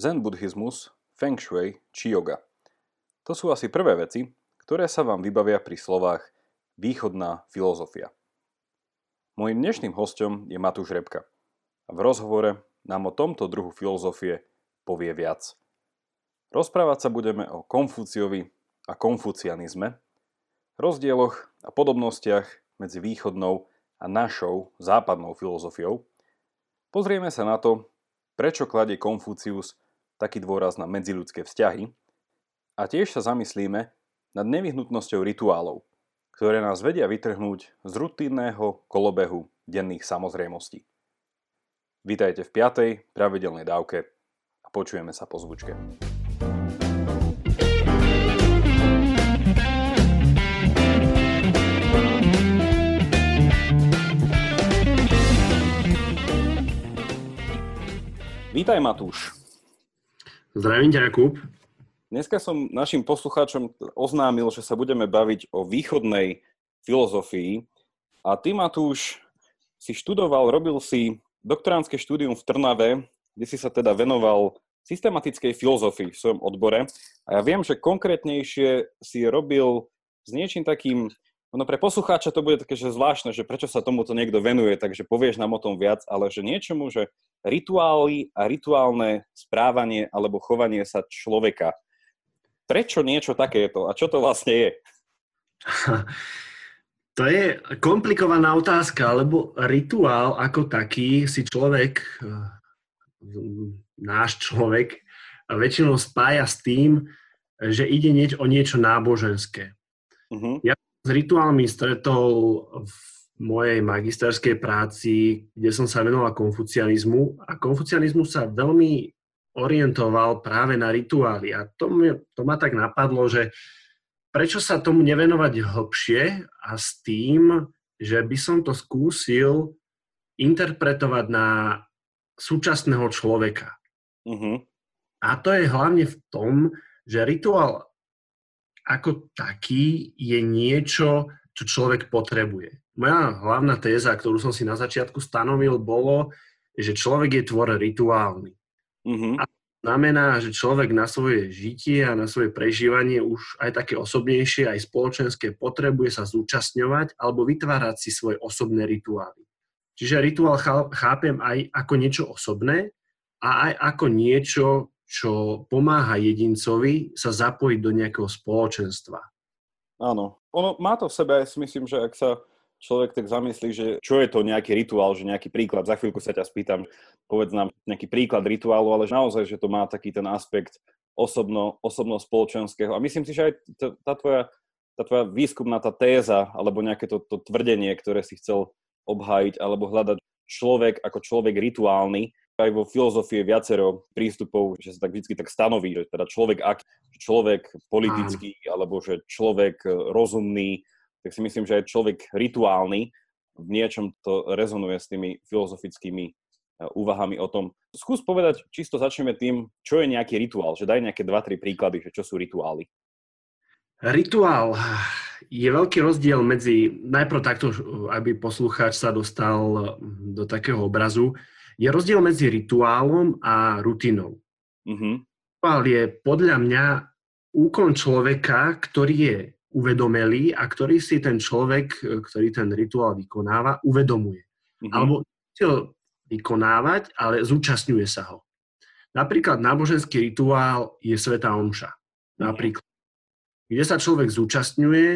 zen buddhizmus, feng shui či yoga. To sú asi prvé veci, ktoré sa vám vybavia pri slovách východná filozofia. Mojím dnešným hostom je Matúš Repka v rozhovore nám o tomto druhu filozofie povie viac. Rozprávať sa budeme o Konfúciovi a konfucianizme, rozdieloch a podobnostiach medzi východnou a našou západnou filozofiou. Pozrieme sa na to, prečo kladie Konfúcius taký dôraz na medziľudské vzťahy a tiež sa zamyslíme nad nevyhnutnosťou rituálov, ktoré nás vedia vytrhnúť z rutinného kolobehu denných samozrejmostí. Vítajte v 5. pravidelnej dávke a počujeme sa po zvučke. Vítaj Matúš. Zdravím ťa, Jakub. Dneska som našim poslucháčom oznámil, že sa budeme baviť o východnej filozofii. A ty, Matúš, si študoval, robil si doktoránske štúdium v Trnave, kde si sa teda venoval systematickej filozofii v svojom odbore. A ja viem, že konkrétnejšie si robil s niečím takým ono pre poslucháča to bude také, že zvláštne, že prečo sa tomuto niekto venuje, takže povieš nám o tom viac, ale že niečomu, že rituály a rituálne správanie alebo chovanie sa človeka. Prečo niečo takéto a čo to vlastne je? To je komplikovaná otázka, lebo rituál ako taký si človek, náš človek, väčšinou spája s tým, že ide nieč- o niečo náboženské. Uh-huh. Ja s rituálmi stretol v mojej magisterskej práci, kde som sa venoval konfucianizmu a konfucianizmu sa veľmi orientoval práve na rituály a to, mi, to ma tak napadlo, že prečo sa tomu nevenovať hlbšie a s tým, že by som to skúsil interpretovať na súčasného človeka. Uh-huh. A to je hlavne v tom, že rituál ako taký je niečo, čo človek potrebuje. Moja hlavná téza, ktorú som si na začiatku stanovil, bolo, že človek je tvor rituálny. Mm-hmm. A znamená, že človek na svoje žitie a na svoje prežívanie už aj také osobnejšie, aj spoločenské potrebuje sa zúčastňovať alebo vytvárať si svoje osobné rituály. Čiže rituál chápem aj ako niečo osobné a aj ako niečo, čo pomáha jedincovi sa zapojiť do nejakého spoločenstva. Áno. Ono má to v sebe, ja si myslím, že ak sa človek tak zamyslí, že čo je to nejaký rituál, že nejaký príklad, za chvíľku sa ťa spýtam, povedz nám nejaký príklad rituálu, ale že naozaj, že to má taký ten aspekt osobno, osobno spoločenského. A myslím si, že aj tá tvoja, tá tvoja výskumná tá téza, alebo nejaké to, to tvrdenie, ktoré si chcel obhájiť, alebo hľadať človek ako človek rituálny, aj vo filozofii je viacero prístupov, že sa tak vždy tak stanoví, že teda človek ak, človek politický, alebo že človek e, rozumný, tak si myslím, že aj človek rituálny v niečom to rezonuje s tými filozofickými e, úvahami o tom. Skús povedať, čisto začneme tým, čo je nejaký rituál, že daj nejaké dva, tri príklady, že čo sú rituály. Rituál je veľký rozdiel medzi, najprv takto, aby poslucháč sa dostal do takého obrazu, je rozdiel medzi rituálom a rutinou. Mm-hmm. Rituál je podľa mňa úkon človeka, ktorý je uvedomelý a ktorý si ten človek, ktorý ten rituál vykonáva, uvedomuje. Mm-hmm. Alebo ho vykonávať, ale zúčastňuje sa ho. Napríklad náboženský rituál je Sveta Omša. Napríklad. Kde sa človek zúčastňuje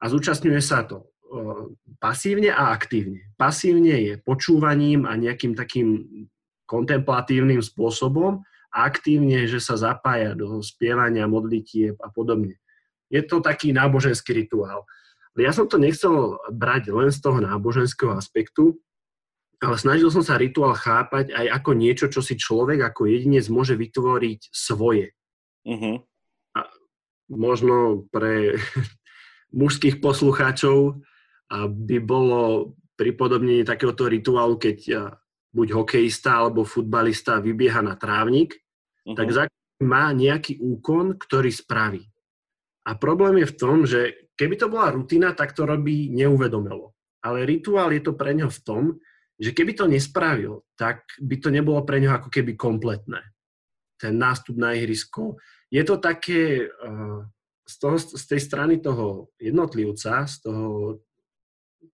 a zúčastňuje sa to pasívne a aktívne. Pasívne je počúvaním a nejakým takým kontemplatívnym spôsobom a aktívne, že sa zapája do spievania, modlitieb a podobne. Je to taký náboženský rituál. Ja som to nechcel brať len z toho náboženského aspektu, ale snažil som sa rituál chápať aj ako niečo, čo si človek ako jedinec môže vytvoriť svoje. Uh-huh. A možno pre mužských poslucháčov by bolo pripodobnenie takéhoto rituálu, keď buď hokejista alebo futbalista vybieha na trávnik, uh-huh. tak za má nejaký úkon, ktorý spraví. A problém je v tom, že keby to bola rutina, tak to robí neuvedomelo. Ale rituál je to pre ňo v tom, že keby to nespravil, tak by to nebolo pre ňo ako keby kompletné. ten nástup na ihrisko. Je to také z, toho, z tej strany toho jednotlivca, z toho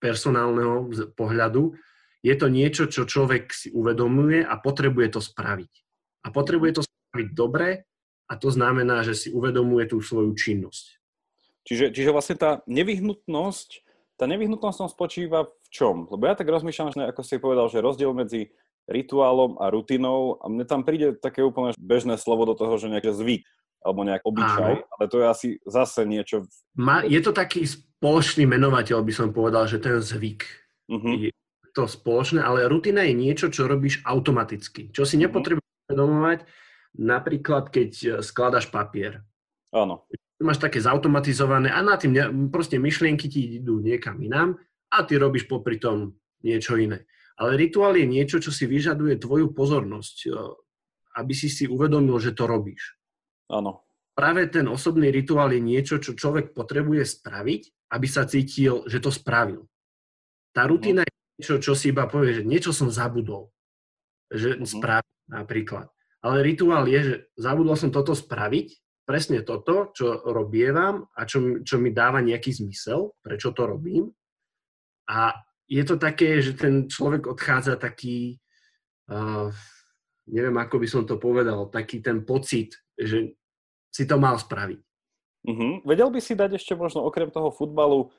personálneho pohľadu, je to niečo, čo človek si uvedomuje a potrebuje to spraviť. A potrebuje to spraviť dobre a to znamená, že si uvedomuje tú svoju činnosť. Čiže, čiže vlastne tá nevyhnutnosť, tá nevyhnutnosť spočíva v čom? Lebo ja tak rozmýšľam, že ako si povedal, že rozdiel medzi rituálom a rutinou a mne tam príde také úplne bežné slovo do toho, že nejaký zvyk alebo nejak obyčaj, Áno. ale to je asi zase niečo... Ma, je to taký spoločný menovateľ, by som povedal, že ten zvyk. Uh-huh. Je to spoločné, ale rutina je niečo, čo robíš automaticky, čo si uh-huh. nepotrebuješ uvedomovať, napríklad keď e, skladaš papier. Áno. Máš také zautomatizované a na tým proste myšlienky ti idú niekam inám a ty robíš popri tom niečo iné. Ale rituál je niečo, čo si vyžaduje tvoju pozornosť, e, aby si si uvedomil, že to robíš. Áno. Práve ten osobný rituál je niečo, čo človek potrebuje spraviť, aby sa cítil, že to spravil. Tá rutina no. je niečo, čo si iba povie, že niečo som zabudol. Že uh-huh. spravil napríklad. Ale rituál je, že zabudol som toto spraviť, presne toto, čo robievam a čo, čo mi dáva nejaký zmysel, prečo to robím. A je to také, že ten človek odchádza taký, uh, neviem ako by som to povedal, taký ten pocit, že si to mal spraviť. Uh-huh. Vedel by si dať ešte možno okrem toho futbalu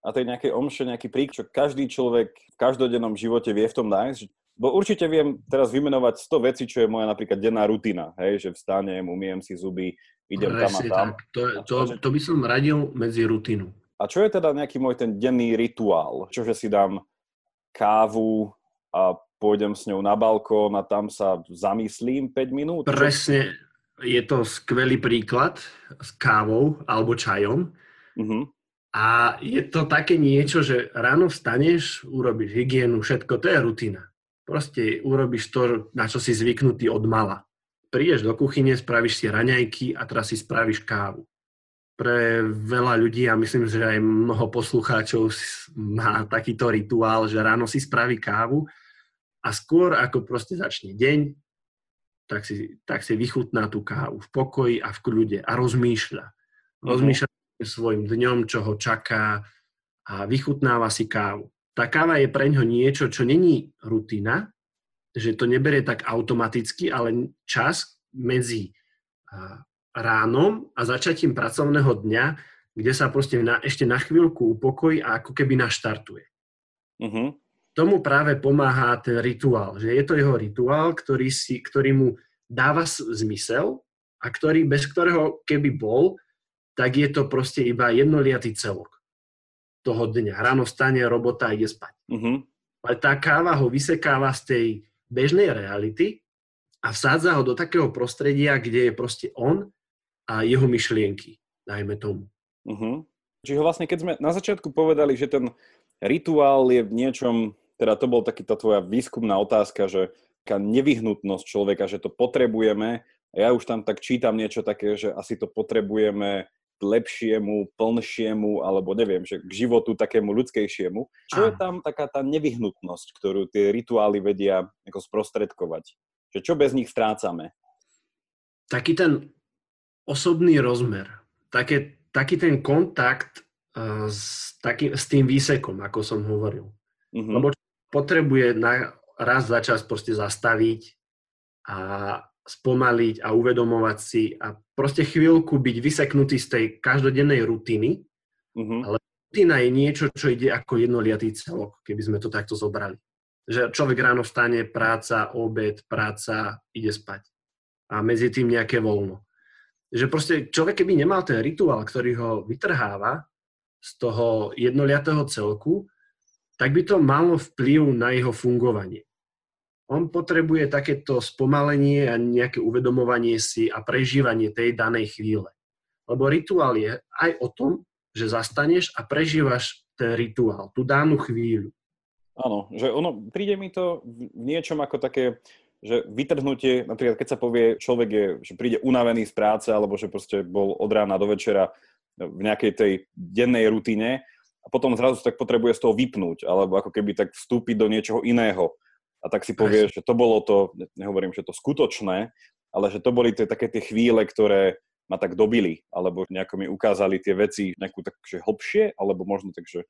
a tej nejakej omše nejaký prík, čo každý človek v každodennom živote vie v tom nájsť? Bo určite viem teraz vymenovať 100 vecí, čo je moja napríklad denná rutina, hej, že vstanem, umiem si zuby, idem Presne tam a tam. Tak. To, to, to by som radil medzi rutinu. A čo je teda nejaký môj ten denný rituál? Čože si dám kávu a pôjdem s ňou na balkón a tam sa zamyslím 5 minút? Presne, je to skvelý príklad s kávou alebo čajom. Uh-huh. A je to také niečo, že ráno vstaneš, urobíš hygienu, všetko, to je rutina. Proste urobíš to, na čo si zvyknutý od mala. Prídeš do kuchyne, spravíš si raňajky a teraz si spravíš kávu. Pre veľa ľudí, a myslím, že aj mnoho poslucháčov má takýto rituál, že ráno si spraví kávu a skôr ako proste začne deň, tak si, tak si vychutná tú kávu v pokoji a v kľude a rozmýšľa. Mhm. Rozmýšľa uh-huh. svojim dňom, čo ho čaká a vychutnáva si kávu. Tá káva je pre ňo niečo, čo není rutina, že to neberie tak automaticky, ale čas medzi ránom a začatím pracovného dňa, kde sa proste na, ešte na chvíľku upokojí a ako keby naštartuje. Uh-huh tomu práve pomáha ten rituál, že je to jeho rituál, ktorý, si, ktorý mu dáva zmysel a ktorý, bez ktorého keby bol, tak je to proste iba jednoliatý celok toho dňa. Ráno stane, robota ide spať. Uh-huh. Ale tá káva ho vysekáva z tej bežnej reality a vsádza ho do takého prostredia, kde je proste on a jeho myšlienky, dajme tomu. Uh-huh. Čiže vlastne, keď sme na začiatku povedali, že ten rituál je v niečom teda to bol taký tá tvoja výskumná otázka, že taká nevyhnutnosť človeka, že to potrebujeme. A ja už tam tak čítam niečo také, že asi to potrebujeme k lepšiemu, plnšiemu, alebo neviem, že k životu takému ľudskejšiemu. Čo je tam taká tá nevyhnutnosť, ktorú tie rituály vedia ako sprostredkovať? Že čo bez nich strácame? Taký ten osobný rozmer, také, taký ten kontakt uh, s, taký, s tým výsekom, ako som hovoril. Mm-hmm. Lebo potrebuje na, raz za čas proste zastaviť a spomaliť a uvedomovať si a proste chvíľku byť vyseknutý z tej každodennej rutiny, mm-hmm. ale rutina je niečo, čo ide ako jednoliatý celok, keby sme to takto zobrali. Že človek ráno vstane, práca, obed, práca, ide spať. A medzi tým nejaké voľno. Že proste človek, keby nemal ten rituál, ktorý ho vytrháva z toho jednoliatého celku, tak by to malo vplyv na jeho fungovanie. On potrebuje takéto spomalenie a nejaké uvedomovanie si a prežívanie tej danej chvíle. Lebo rituál je aj o tom, že zastaneš a prežívaš ten rituál, tú danú chvíľu. Áno, že ono, príde mi to v niečom ako také, že vytrhnutie, napríklad keď sa povie, človek je, že príde unavený z práce, alebo že proste bol od rána do večera v nejakej tej dennej rutine a potom zrazu tak potrebuje z toho vypnúť, alebo ako keby tak vstúpiť do niečoho iného. A tak si povie, že to bolo to, nehovorím, že to skutočné, ale že to boli tie, také tie chvíle, ktoré ma tak dobili, alebo nejako mi ukázali tie veci nejakú takže hlbšie, alebo možno tak, že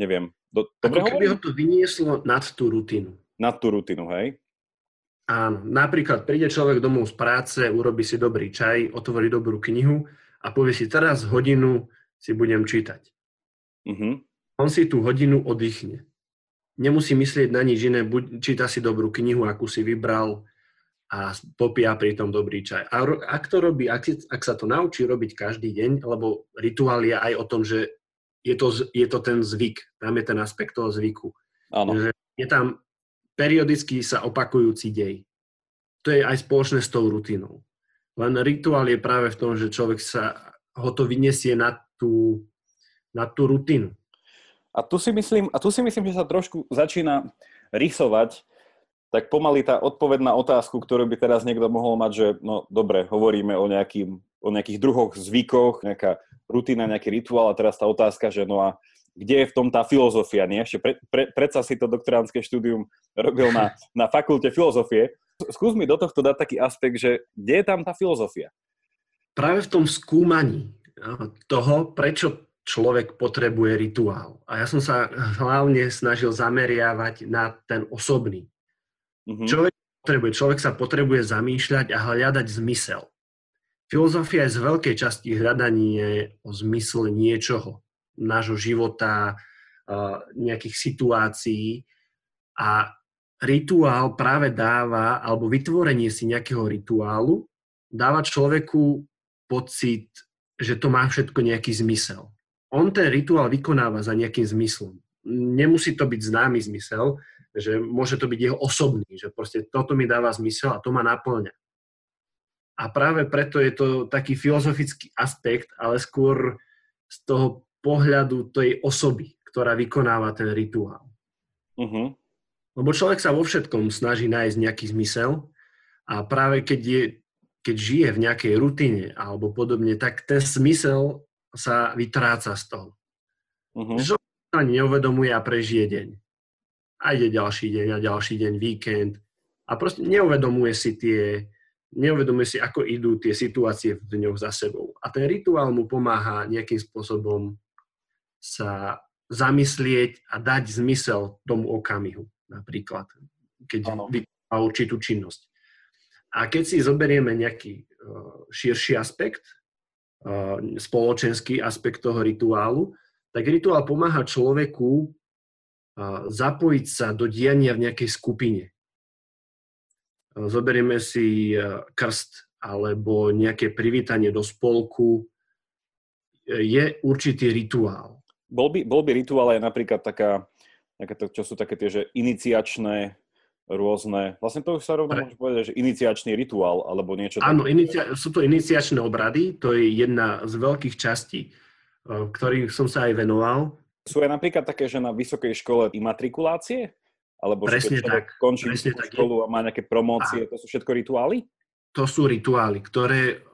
neviem. Do, dobre Ako keby ho to vynieslo nad tú rutinu. Nad tú rutinu, hej? Áno. Napríklad príde človek domov z práce, urobí si dobrý čaj, otvorí dobrú knihu a povie si, teraz hodinu si budem čítať. Uh-huh. On si tú hodinu oddychne. Nemusí myslieť na nič iné, buď číta si dobrú knihu, akú si vybral, a popíja pritom dobrý čaj. A ak to robí, ak, ak sa to naučí robiť každý deň, lebo rituál je aj o tom, že je to, je to ten zvyk, tam je ten aspekt toho zvyku. Áno. Že je tam periodicky sa opakujúci dej. To je aj spoločné s tou rutinou. Len rituál je práve v tom, že človek sa ho to vyniesie na tú, na tú rutinu. A tu si myslím, a tu si myslím, že sa trošku začína rysovať tak pomaly tá odpoveď na otázku, ktorú by teraz niekto mohol mať, že no dobre, hovoríme o, nejakým, o nejakých druhoch zvykoch, nejaká rutina, nejaký rituál a teraz tá otázka, že no a kde je v tom tá filozofia, nie? Ešte pre, pre, predsa si to doktoránske štúdium robil na, na fakulte filozofie. Skús mi do tohto dať taký aspekt, že kde je tam tá filozofia? Práve v tom skúmaní toho, prečo človek potrebuje rituál. A ja som sa hlavne snažil zameriavať na ten osobný. Mm-hmm. Človek, potrebuje, človek sa potrebuje zamýšľať a hľadať zmysel. Filozofia je z veľkej časti hľadanie o zmysle niečoho, nášho života, nejakých situácií a rituál práve dáva, alebo vytvorenie si nejakého rituálu dáva človeku pocit, že to má všetko nejaký zmysel. On ten rituál vykonáva za nejakým zmyslom. Nemusí to byť známy zmysel, že môže to byť jeho osobný, že proste toto mi dáva zmysel a to ma naplňa. A práve preto je to taký filozofický aspekt, ale skôr z toho pohľadu tej osoby, ktorá vykonáva ten rituál. Uh-huh. Lebo človek sa vo všetkom snaží nájsť nejaký zmysel a práve keď, je, keď žije v nejakej rutine alebo podobne, tak ten zmysel sa vytráca z toho. Uh-huh. Že sa neuvedomuje a prežije deň a ide ďalší deň a ďalší deň, víkend a proste neuvedomuje si tie, neuvedomuje si, ako idú tie situácie v dňoch za sebou. A ten rituál mu pomáha nejakým spôsobom sa zamyslieť a dať zmysel tomu okamihu, napríklad, keď vykoná určitú činnosť. A keď si zoberieme nejaký uh, širší aspekt, spoločenský aspekt toho rituálu, tak rituál pomáha človeku zapojiť sa do diania v nejakej skupine. Zoberieme si krst alebo nejaké privítanie do spolku. Je určitý rituál. Bol by, bol by rituál aj napríklad taká, to, čo sú také tie, že iniciačné rôzne, vlastne to už sa rovno môže povedať, že iniciačný rituál alebo niečo Áno, inicia- sú to iniciačné obrady, to je jedna z veľkých častí, e, ktorých som sa aj venoval. Sú aj napríklad také, že na vysokej škole imatrikulácie? Alebo presne že tak. končí presne tak školu a má nejaké promócie, a to sú všetko rituály? To sú rituály, ktoré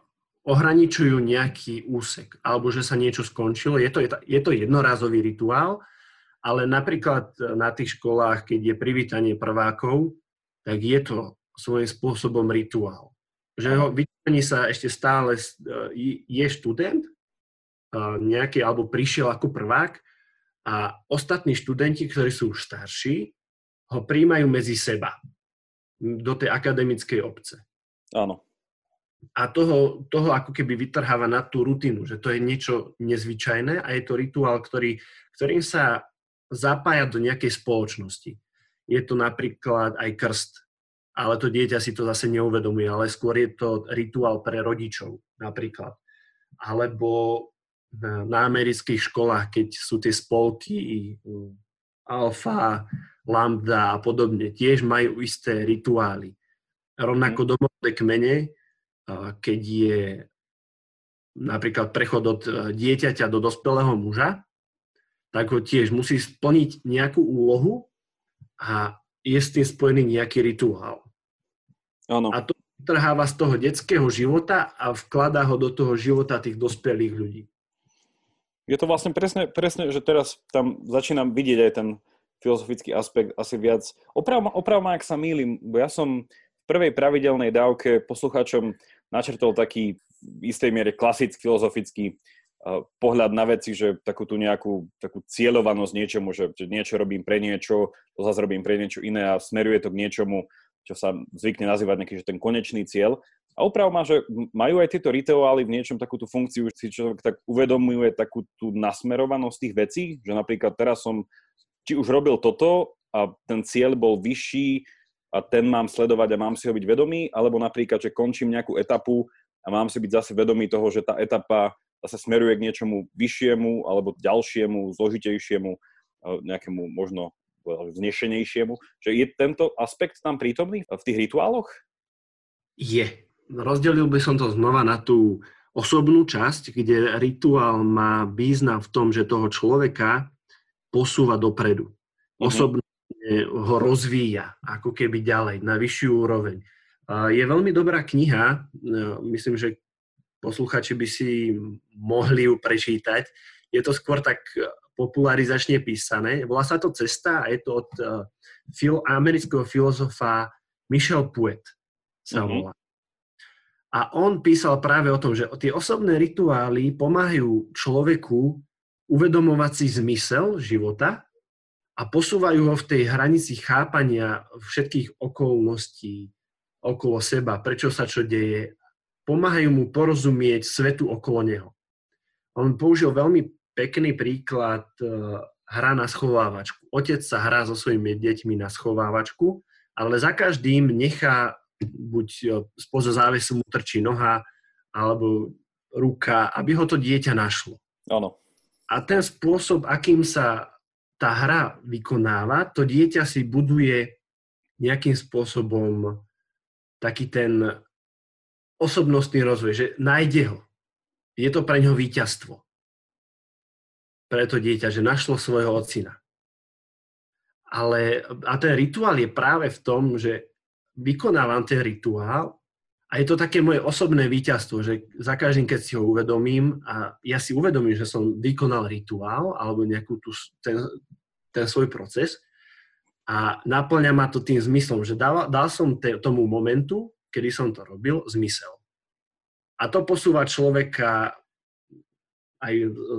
ohraničujú nejaký úsek, alebo že sa niečo skončilo. Je to, je to jednorázový rituál, ale napríklad na tých školách, keď je privítanie prvákov, tak je to svojím spôsobom rituál. Že ho vytvorení sa ešte stále, je študent nejaký, alebo prišiel ako prvák a ostatní študenti, ktorí sú už starší, ho príjmajú medzi seba do tej akademickej obce. Áno. A toho, toho ako keby vytrháva na tú rutinu, že to je niečo nezvyčajné a je to rituál, ktorý, ktorým sa zapája do nejakej spoločnosti. Je to napríklad aj krst, ale to dieťa si to zase neuvedomuje, ale skôr je to rituál pre rodičov napríklad. Alebo na, amerických školách, keď sú tie spolky alfa, lambda a podobne, tiež majú isté rituály. Rovnako mhm. domové kmene, keď je napríklad prechod od e, dieťaťa do dospelého muža, tak ho tiež musí splniť nejakú úlohu a je s tým spojený nejaký rituál. Ano. A to trháva z toho detského života a vkladá ho do toho života tých dospelých ľudí je to vlastne presne, presne, že teraz tam začínam vidieť aj ten filozofický aspekt asi viac. Oprav, oprav ma, ak sa mýlim, bo ja som v prvej pravidelnej dávke poslucháčom načrtol taký v istej miere klasický filozofický pohľad na veci, že takú tú nejakú takú cieľovanosť niečomu, že, niečo robím pre niečo, to zase robím pre niečo iné a smeruje to k niečomu, čo sa zvykne nazývať nejaký že ten konečný cieľ. A oprav má, že majú aj tieto rituály v niečom takú tú funkciu, si človek tak uvedomuje takú tú nasmerovanosť tých vecí, že napríklad teraz som či už robil toto a ten cieľ bol vyšší a ten mám sledovať a mám si ho byť vedomý, alebo napríklad, že končím nejakú etapu a mám si byť zase vedomý toho, že tá etapa zase smeruje k niečomu vyššiemu alebo ďalšiemu, zložitejšiemu, nejakému možno vznešenejšiemu. Že je tento aspekt tam prítomný v tých rituáloch? Je. Rozdelil by som to znova na tú osobnú časť, kde rituál má význam v tom, že toho človeka posúva dopredu. Mm-hmm. Osobne ho rozvíja ako keby ďalej, na vyššiu úroveň. Je veľmi dobrá kniha, eh, myslím, že posluchači by si mohli ju prečítať. Je to skôr tak eh, popularizačne písané. Volá sa to Cesta a je to od uh, fil- amerického filozofa Michel Puet sa mm-hmm. volá. A on písal práve o tom, že tie osobné rituály pomáhajú človeku uvedomovať si zmysel života a posúvajú ho v tej hranici chápania všetkých okolností okolo seba, prečo sa čo deje pomáhajú mu porozumieť svetu okolo neho. On použil veľmi pekný príklad e, hra na schovávačku. Otec sa hrá so svojimi deťmi na schovávačku, ale za každým nechá buď e, spoza závesu mu trčí noha alebo ruka, aby ho to dieťa našlo. Áno. A ten spôsob, akým sa tá hra vykonáva, to dieťa si buduje nejakým spôsobom taký ten osobnostný rozvoj, že nájde ho. Je to pre ňoho víťazstvo. Pre to dieťa, že našlo svojho ocina. Ale, a ten rituál je práve v tom, že vykonávam ten rituál a je to také moje osobné víťazstvo, že za každým, keď si ho uvedomím a ja si uvedomím, že som vykonal rituál alebo nejakú tú, ten, ten svoj proces a naplňa ma to tým zmyslom, že dal, dal som te, tomu momentu kedy som to robil, zmysel. A to posúva človeka aj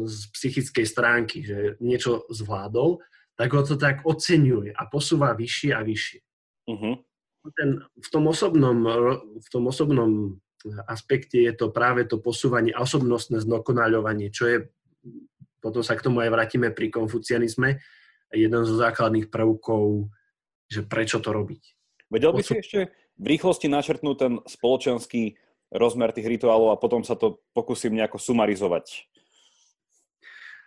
z psychickej stránky, že niečo zvládol, tak ho to tak oceňuje a posúva vyššie a vyššie. Uh-huh. Ten, v, tom osobnom, v tom osobnom aspekte je to práve to posúvanie a osobnostné zdokonaľovanie, čo je, potom sa k tomu aj vrátime pri konfucianizme, jeden zo základných prvkov, že prečo to robiť. Vedel by si ešte v rýchlosti načrtnúť ten spoločenský rozmer tých rituálov a potom sa to pokúsim nejako sumarizovať.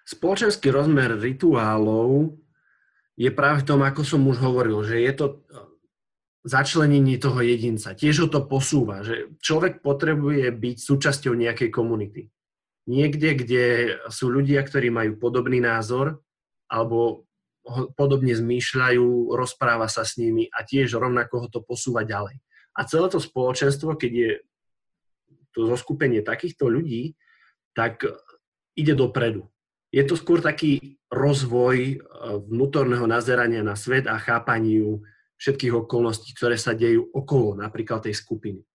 Spoločenský rozmer rituálov je práve v tom, ako som už hovoril, že je to začlenenie toho jedinca. Tiež ho to posúva, že človek potrebuje byť súčasťou nejakej komunity. Niekde, kde sú ľudia, ktorí majú podobný názor alebo podobne zmýšľajú, rozpráva sa s nimi a tiež rovnako ho to posúva ďalej. A celé to spoločenstvo, keď je to zoskupenie takýchto ľudí, tak ide dopredu. Je to skôr taký rozvoj e, vnútorného nazerania na svet a chápaniu všetkých okolností, ktoré sa dejú okolo napríklad tej skupiny.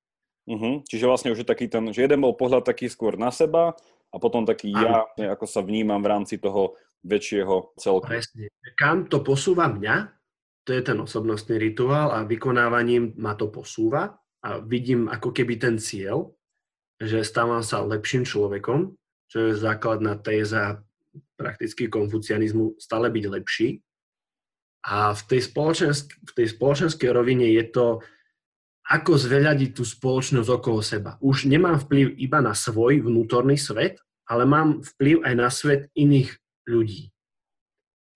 Uh-huh. Čiže vlastne už je taký ten, že jeden bol pohľad taký skôr na seba a potom taký Áno. ja, ako sa vnímam v rámci toho väčšieho celku. Presne. Kam to posúva mňa, to je ten osobnostný rituál a vykonávaním ma to posúva a vidím ako keby ten cieľ, že stávam sa lepším človekom, čo je základná téza prakticky konfucianizmu, stále byť lepší. A v tej, spoločensk- v tej spoločenskej rovine je to, ako zveľadiť tú spoločnosť okolo seba. Už nemám vplyv iba na svoj vnútorný svet, ale mám vplyv aj na svet iných ľudí.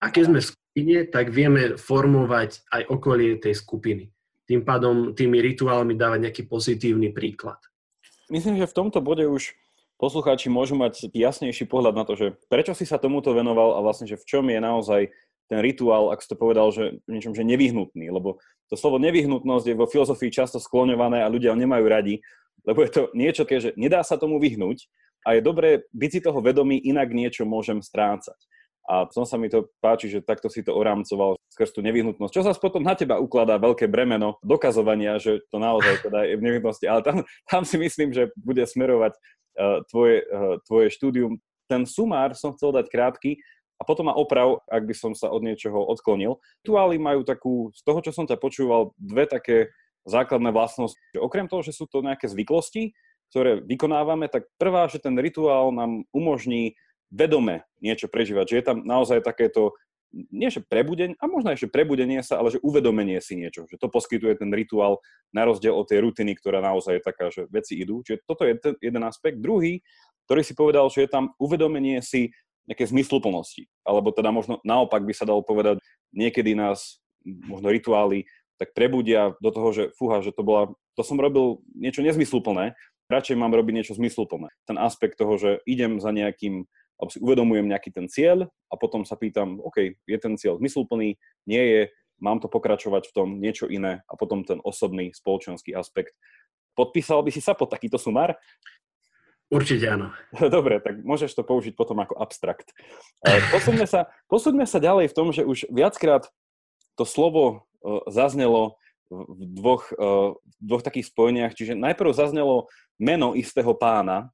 A keď sme v skupine, tak vieme formovať aj okolie tej skupiny. Tým pádom tými rituálmi dávať nejaký pozitívny príklad. Myslím, že v tomto bode už poslucháči môžu mať jasnejší pohľad na to, že prečo si sa tomuto venoval a vlastne, že v čom je naozaj ten rituál, ak si to povedal, že niečom, že nevyhnutný, lebo to slovo nevyhnutnosť je vo filozofii často skloňované a ľudia ho nemajú radi, lebo je to niečo, že nedá sa tomu vyhnúť a je dobré byť si toho vedomý, inak niečo môžem strácať. A som sa mi to páči, že takto si to orámcoval skrz tú nevyhnutnosť. Čo sa potom na teba ukladá veľké bremeno dokazovania, že to naozaj teda je v nevyhnutnosti, ale tam, tam si myslím, že bude smerovať uh, tvoje, uh, tvoje štúdium. Ten sumár som chcel dať krátky, a potom ma oprav, ak by som sa od niečoho odklonil. Rituály majú takú, z toho, čo som ťa počúval, dve také základné vlastnosti. Okrem toho, že sú to nejaké zvyklosti, ktoré vykonávame, tak prvá, že ten rituál nám umožní vedome niečo prežívať, že je tam naozaj takéto, nie že prebudenie, a možno ešte prebudenie sa, ale že uvedomenie si niečo, že to poskytuje ten rituál na rozdiel od tej rutiny, ktorá naozaj je taká, že veci idú. Čiže toto je ten jeden aspekt. Druhý, ktorý si povedal, že je tam uvedomenie si nejaké zmysluplnosti. Alebo teda možno naopak by sa dalo povedať, niekedy nás možno rituály tak prebudia do toho, že fúha, že to bola, to som robil niečo nezmysluplné, radšej mám robiť niečo zmysluplné. Ten aspekt toho, že idem za nejakým, alebo si uvedomujem nejaký ten cieľ a potom sa pýtam, OK, je ten cieľ zmysluplný, nie je, mám to pokračovať v tom, niečo iné a potom ten osobný spoločenský aspekt. Podpísal by si sa pod takýto sumár? Určite áno. Dobre, tak môžeš to použiť potom ako abstrakt. Posúďme sa, posúďme sa ďalej v tom, že už viackrát to slovo e, zaznelo v dvoch, e, v dvoch takých spojeniach. Čiže najprv zaznelo meno istého pána,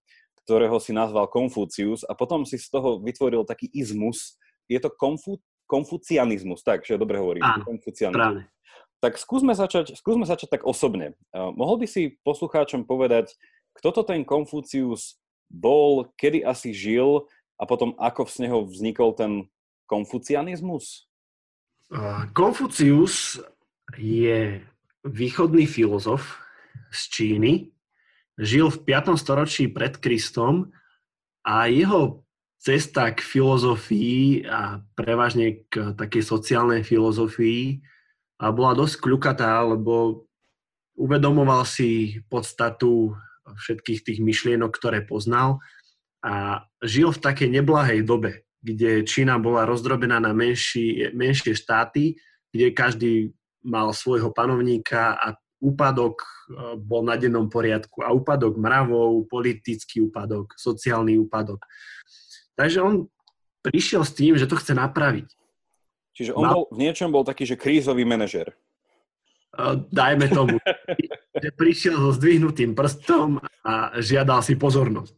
ktorého si nazval Konfúcius a potom si z toho vytvoril taký izmus. Je to konfu, konfucianizmus, tak, že dobre hovorím. Áno, Práve. Tak skúsme začať, skúsme začať tak osobne. Uh, mohol by si poslucháčom povedať, kto to ten Konfúcius bol, kedy asi žil a potom ako z neho vznikol ten konfucianizmus? Uh, Konfucius je východný filozof z Číny, žil v 5. storočí pred Kristom a jeho cesta k filozofii a prevažne k takej sociálnej filozofii a bola dosť kľukatá, lebo uvedomoval si podstatu všetkých tých myšlienok, ktoré poznal a žil v takej neblahej dobe, kde Čína bola rozdrobená na menší, menšie štáty, kde každý mal svojho panovníka a úpadok e, bol na dennom poriadku a úpadok mravov, politický úpadok, sociálny úpadok. Takže on prišiel s tým, že to chce napraviť. Čiže on bol, v niečom bol taký, že krízový manažer. E, dajme tomu, že prišiel so zdvihnutým prstom a žiadal si pozornosť.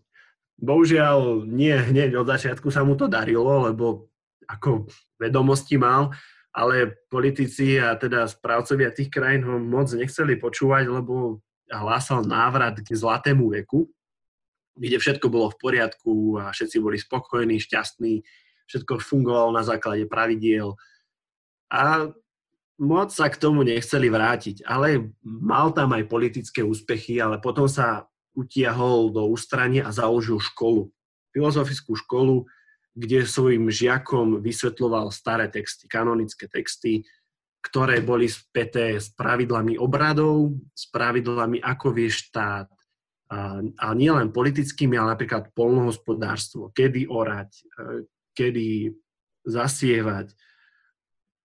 Bohužiaľ, nie hneď od začiatku sa mu to darilo, lebo ako vedomosti mal, ale politici a teda správcovia tých krajín ho moc nechceli počúvať, lebo hlásal návrat k zlatému veku, kde všetko bolo v poriadku a všetci boli spokojní, šťastní, všetko fungovalo na základe pravidiel. A moc sa k tomu nechceli vrátiť, ale mal tam aj politické úspechy, ale potom sa utiahol do ústrania a založil školu, filozofickú školu, kde svojim žiakom vysvetľoval staré texty, kanonické texty, ktoré boli späté s pravidlami obradov, s pravidlami, ako vie štát, a, a nielen politickými, ale napríklad polnohospodárstvo, kedy orať, e, kedy zasievať.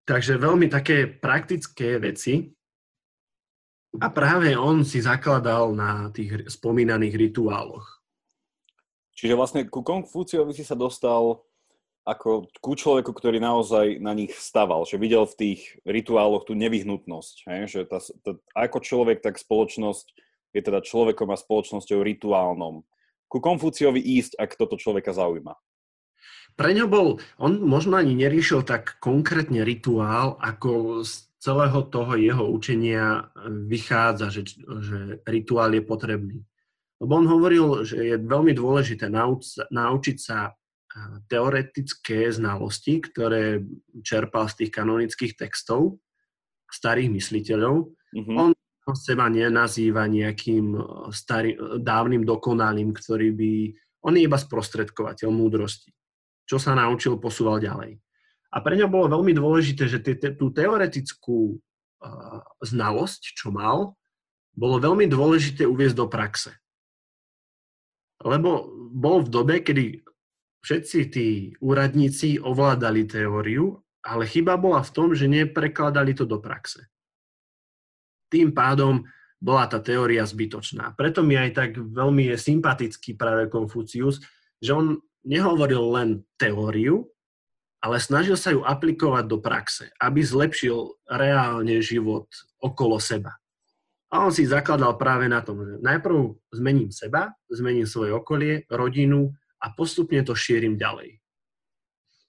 Takže veľmi také praktické veci. A práve on si zakladal na tých spomínaných rituáloch. Čiže vlastne ku Konfúciovi si sa dostal ako ku človeku, ktorý naozaj na nich staval, že videl v tých rituáloch tú nevyhnutnosť, hej? že tá, tá, ako človek, tak spoločnosť je teda človekom a spoločnosťou rituálnom. Ku Konfúciovi ísť, ak toto človeka zaujíma. Pre ňo bol, on možno ani neriešil tak konkrétne rituál, ako z celého toho jeho učenia vychádza, že, že rituál je potrebný. Lebo on hovoril, že je veľmi dôležité nauč, naučiť sa teoretické znalosti, ktoré čerpal z tých kanonických textov starých mysliteľov. Mm-hmm. On seba nenazýva nejakým starý, dávnym dokonalým, ktorý by... On je iba sprostredkovateľ múdrosti. Čo sa naučil, posúval ďalej. A pre ňa bolo veľmi dôležité, že tú teoretickú uh, znalosť, čo mal, bolo veľmi dôležité uviezť do praxe. Lebo bol v dobe, kedy všetci tí úradníci ovládali teóriu, ale chyba bola v tom, že neprekladali to do praxe. Tým pádom bola tá teória zbytočná. Preto mi aj tak veľmi je sympatický práve Konfucius, že on nehovoril len teóriu, ale snažil sa ju aplikovať do praxe, aby zlepšil reálne život okolo seba. A on si zakladal práve na tom, že najprv zmením seba, zmením svoje okolie, rodinu a postupne to šírim ďalej.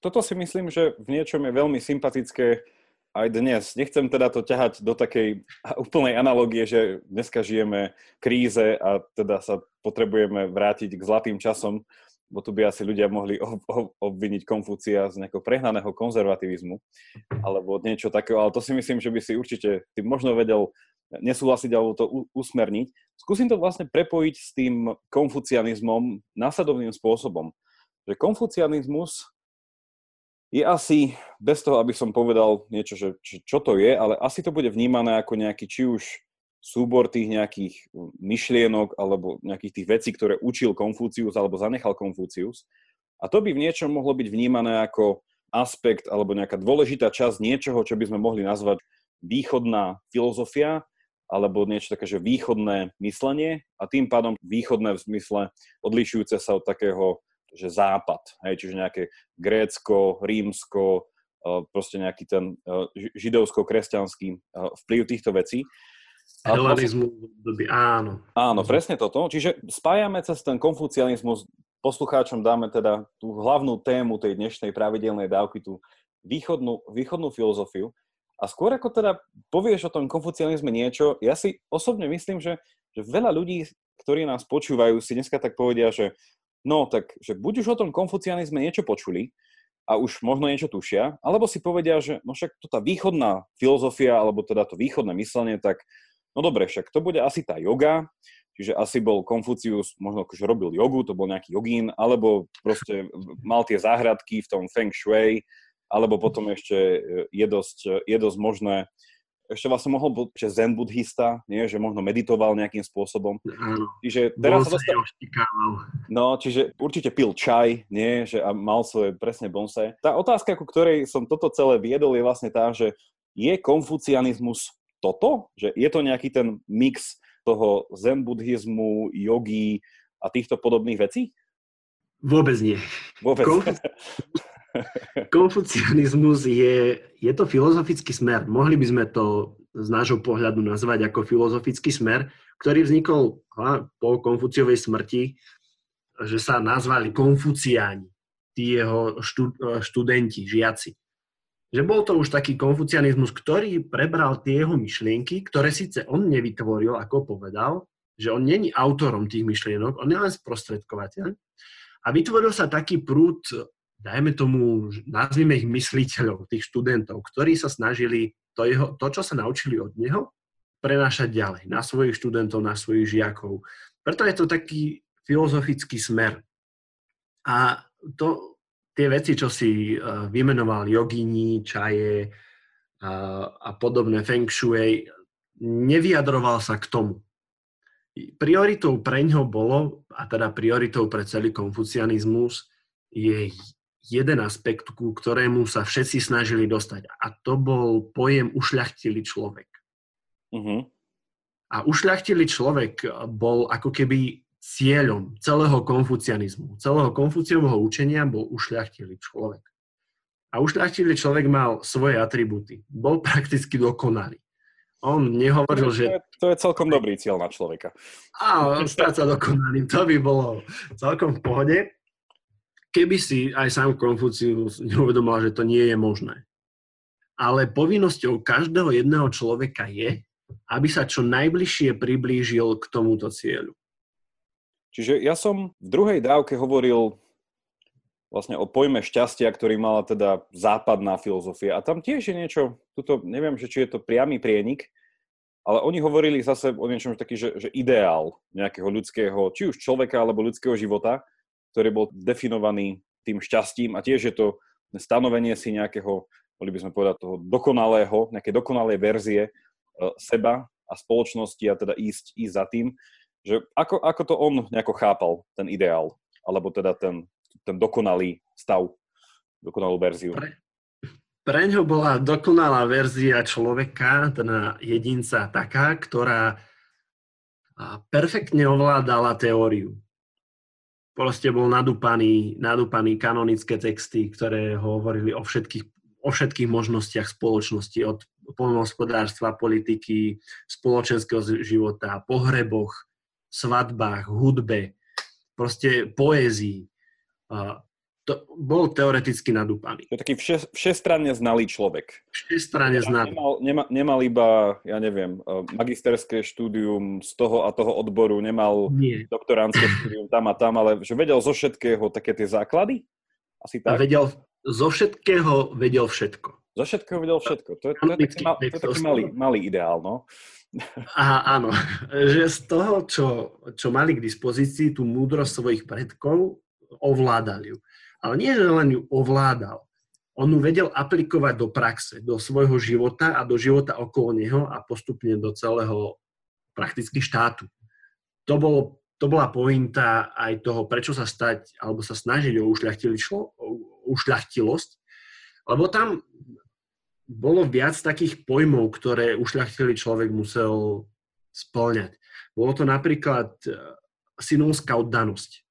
Toto si myslím, že v niečom je veľmi sympatické aj dnes. Nechcem teda to ťahať do takej úplnej analogie, že dneska žijeme kríze a teda sa potrebujeme vrátiť k zlatým časom, bo tu by asi ľudia mohli obviniť Konfúcia z nejakého prehnaného konzervativizmu alebo niečo takého, ale to si myslím, že by si určite ty možno vedel nesúhlasiť alebo to usmerniť. Skúsim to vlastne prepojiť s tým konfucianizmom následovným spôsobom. Že konfucianizmus je asi, bez toho, aby som povedal niečo, že, čo to je, ale asi to bude vnímané ako nejaký či už súbor tých nejakých myšlienok alebo nejakých tých vecí, ktoré učil Konfúcius alebo zanechal Konfúcius. A to by v niečom mohlo byť vnímané ako aspekt alebo nejaká dôležitá časť niečoho, čo by sme mohli nazvať východná filozofia alebo niečo také, že východné myslenie a tým pádom východné v zmysle odlišujúce sa od takého že západ, hej, čiže nejaké Grécko, Rímsko, eh, proste nejaký ten eh, židovsko-kresťanský eh, vplyv týchto vecí. Helenizmu doby, áno. Áno, presne toto. Čiže spájame cez ten konfucianizmus, poslucháčom dáme teda tú hlavnú tému tej dnešnej pravidelnej dávky, tú východnú, východnú filozofiu. A skôr ako teda povieš o tom konfucianizme niečo, ja si osobne myslím, že, že veľa ľudí, ktorí nás počúvajú, si dneska tak povedia, že no tak, že buď už o tom konfucianizme niečo počuli a už možno niečo tušia, alebo si povedia, že no však to tá východná filozofia, alebo teda to východné myslenie, tak no dobre, však to bude asi tá yoga, čiže asi bol Konfucius, možno akože robil jogu, to bol nejaký jogín, alebo proste mal tie záhradky v tom Feng Shui, alebo potom ešte je dosť, je dosť možné, ešte vlastne mohol byť že zen buddhista, nie? že možno meditoval nejakým spôsobom. Áno. Čiže teraz sa dostal... No, čiže určite pil čaj, nie? Že a mal svoje presne bonsai. Tá otázka, ku ktorej som toto celé viedol, je vlastne tá, že je konfucianizmus toto? Že je to nejaký ten mix toho zen buddhizmu, jogy a týchto podobných vecí? Vôbec nie. Vôbec. Konfucianizmus je, je to filozofický smer. Mohli by sme to z nášho pohľadu nazvať ako filozofický smer, ktorý vznikol po Konfuciovej smrti, že sa nazvali konfuciáni, tí jeho študenti, žiaci. Že bol to už taký konfucianizmus, ktorý prebral tie jeho myšlienky, ktoré síce on nevytvoril, ako povedal, že on není autorom tých myšlienok, on je len sprostredkovateľ. A vytvoril sa taký prúd dajme tomu, nazvime ich mysliteľov, tých študentov, ktorí sa snažili to, jeho, to, čo sa naučili od neho, prenášať ďalej na svojich študentov, na svojich žiakov. Preto je to taký filozofický smer. A to, tie veci, čo si uh, vymenoval, jogini, čaje uh, a podobné feng shui, nevyjadroval sa k tomu. Prioritou pre ňo bolo, a teda prioritou pre celý konfucianizmus, je jeden aspekt, ku ktorému sa všetci snažili dostať. A to bol pojem ušľachtilý človek. Uh-huh. A ušľachtilý človek bol ako keby cieľom celého konfucianizmu. Celého konfuciového učenia bol ušľachtilý človek. A ušľachtilý človek mal svoje atributy. Bol prakticky dokonalý. On nehovoril, že... To je, to je celkom dobrý cieľ na človeka. A stať sa dokonalým, to by bolo celkom v pohode keby si aj sám Konfucius neuvedomal, že to nie je možné. Ale povinnosťou každého jedného človeka je, aby sa čo najbližšie priblížil k tomuto cieľu. Čiže ja som v druhej dávke hovoril vlastne o pojme šťastia, ktorý mala teda západná filozofia. A tam tiež je niečo, tuto, neviem, že či je to priamy prienik, ale oni hovorili zase o niečom taký, že, že ideál nejakého ľudského, či už človeka alebo ľudského života, ktorý bol definovaný tým šťastím a tiež je to stanovenie si nejakého, mohli by sme povedať, toho dokonalého, nejakej dokonalej verzie e, seba a spoločnosti a teda ísť, ísť za tým, že ako, ako to on nejako chápal, ten ideál, alebo teda ten, ten dokonalý stav, dokonalú verziu. Pre, pre ňo bola dokonalá verzia človeka, teda jedinca taká, ktorá perfektne ovládala teóriu proste bol nadúpaný, nadúpaný kanonické texty, ktoré hovorili o všetkých, o všetkých možnostiach spoločnosti, od polnohospodárstva, politiky, spoločenského života, pohreboch, svadbách, hudbe, proste poézii. To bol teoreticky nadúpaný. To je taký vše, všestranne znalý človek. Všestranne znalý. Nemal, nemal, nemal iba, ja neviem, e, magisterské štúdium z toho a toho odboru, nemal Nie. doktoránske štúdium tam a tam, ale že vedel zo všetkého také tie základy? Asi tak? A vedel, zo všetkého vedel všetko. Zo všetkého vedel všetko. To je, to je taký, mal, to je taký malý, malý ideál, no. Aha, áno. Že z toho, čo, čo mali k dispozícii, tú múdrosť svojich predkov, ovládali ju. Ale nie, že len ju ovládal. On ju vedel aplikovať do praxe, do svojho života a do života okolo neho a postupne do celého prakticky štátu. To, bolo, to bola pointa aj toho, prečo sa stať, alebo sa snažiť o ušľachtilosť, lebo tam bolo viac takých pojmov, ktoré ušľachtilý človek musel splňať. Bolo to napríklad e, synovská oddanosť.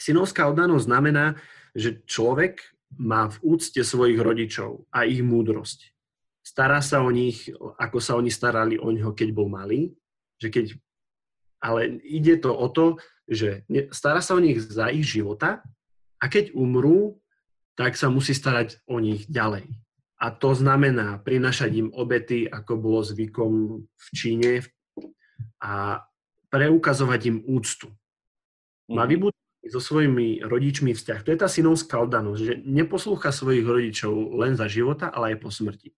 Synovská oddanosť znamená, že človek má v úcte svojich rodičov a ich múdrosť. Stará sa o nich, ako sa oni starali o neho, keď bol malý. Že keď, ale ide to o to, že stará sa o nich za ich života a keď umrú, tak sa musí starať o nich ďalej. A to znamená prinašať im obety, ako bolo zvykom v Číne a preukazovať im úctu. Má mhm. vybudovať so svojimi rodičmi vzťah. To je tá synovská oddanosť, že neposlúcha svojich rodičov len za života, ale aj po smrti.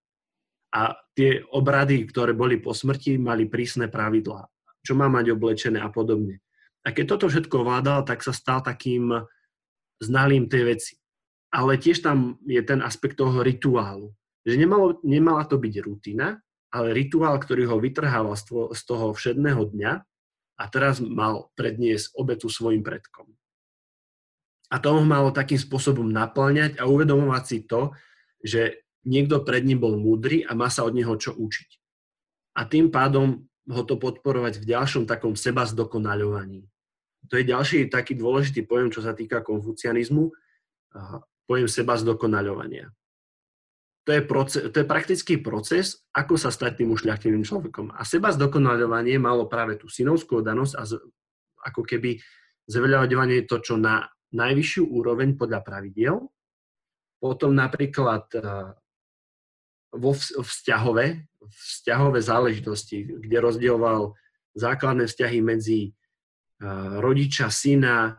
A tie obrady, ktoré boli po smrti, mali prísne pravidlá. Čo má mať oblečené a podobne. A keď toto všetko ovládal, tak sa stal takým znalým tej veci. Ale tiež tam je ten aspekt toho rituálu. Že nemalo, nemala to byť rutina, ale rituál, ktorý ho vytrhával z toho všedného dňa a teraz mal predniesť obetu svojim predkom. A to malo takým spôsobom naplňať a uvedomovať si to, že niekto pred ním bol múdry a má sa od neho čo učiť. A tým pádom ho to podporovať v ďalšom takom seba zdokonaľovaní. To je ďalší taký dôležitý pojem, čo sa týka konfucianizmu, pojem seba zdokonaľovania. To je, proces, to je praktický proces, ako sa stať tým ušľachtilým človekom. A seba zdokonaľovanie malo práve tú synovskú danosť a z, ako keby zveľaďovanie to, čo na najvyššiu úroveň podľa pravidiel. Potom napríklad eh, vo vzťahové, vzťahové záležitosti, kde rozdieloval základné vzťahy medzi eh, rodiča, syna,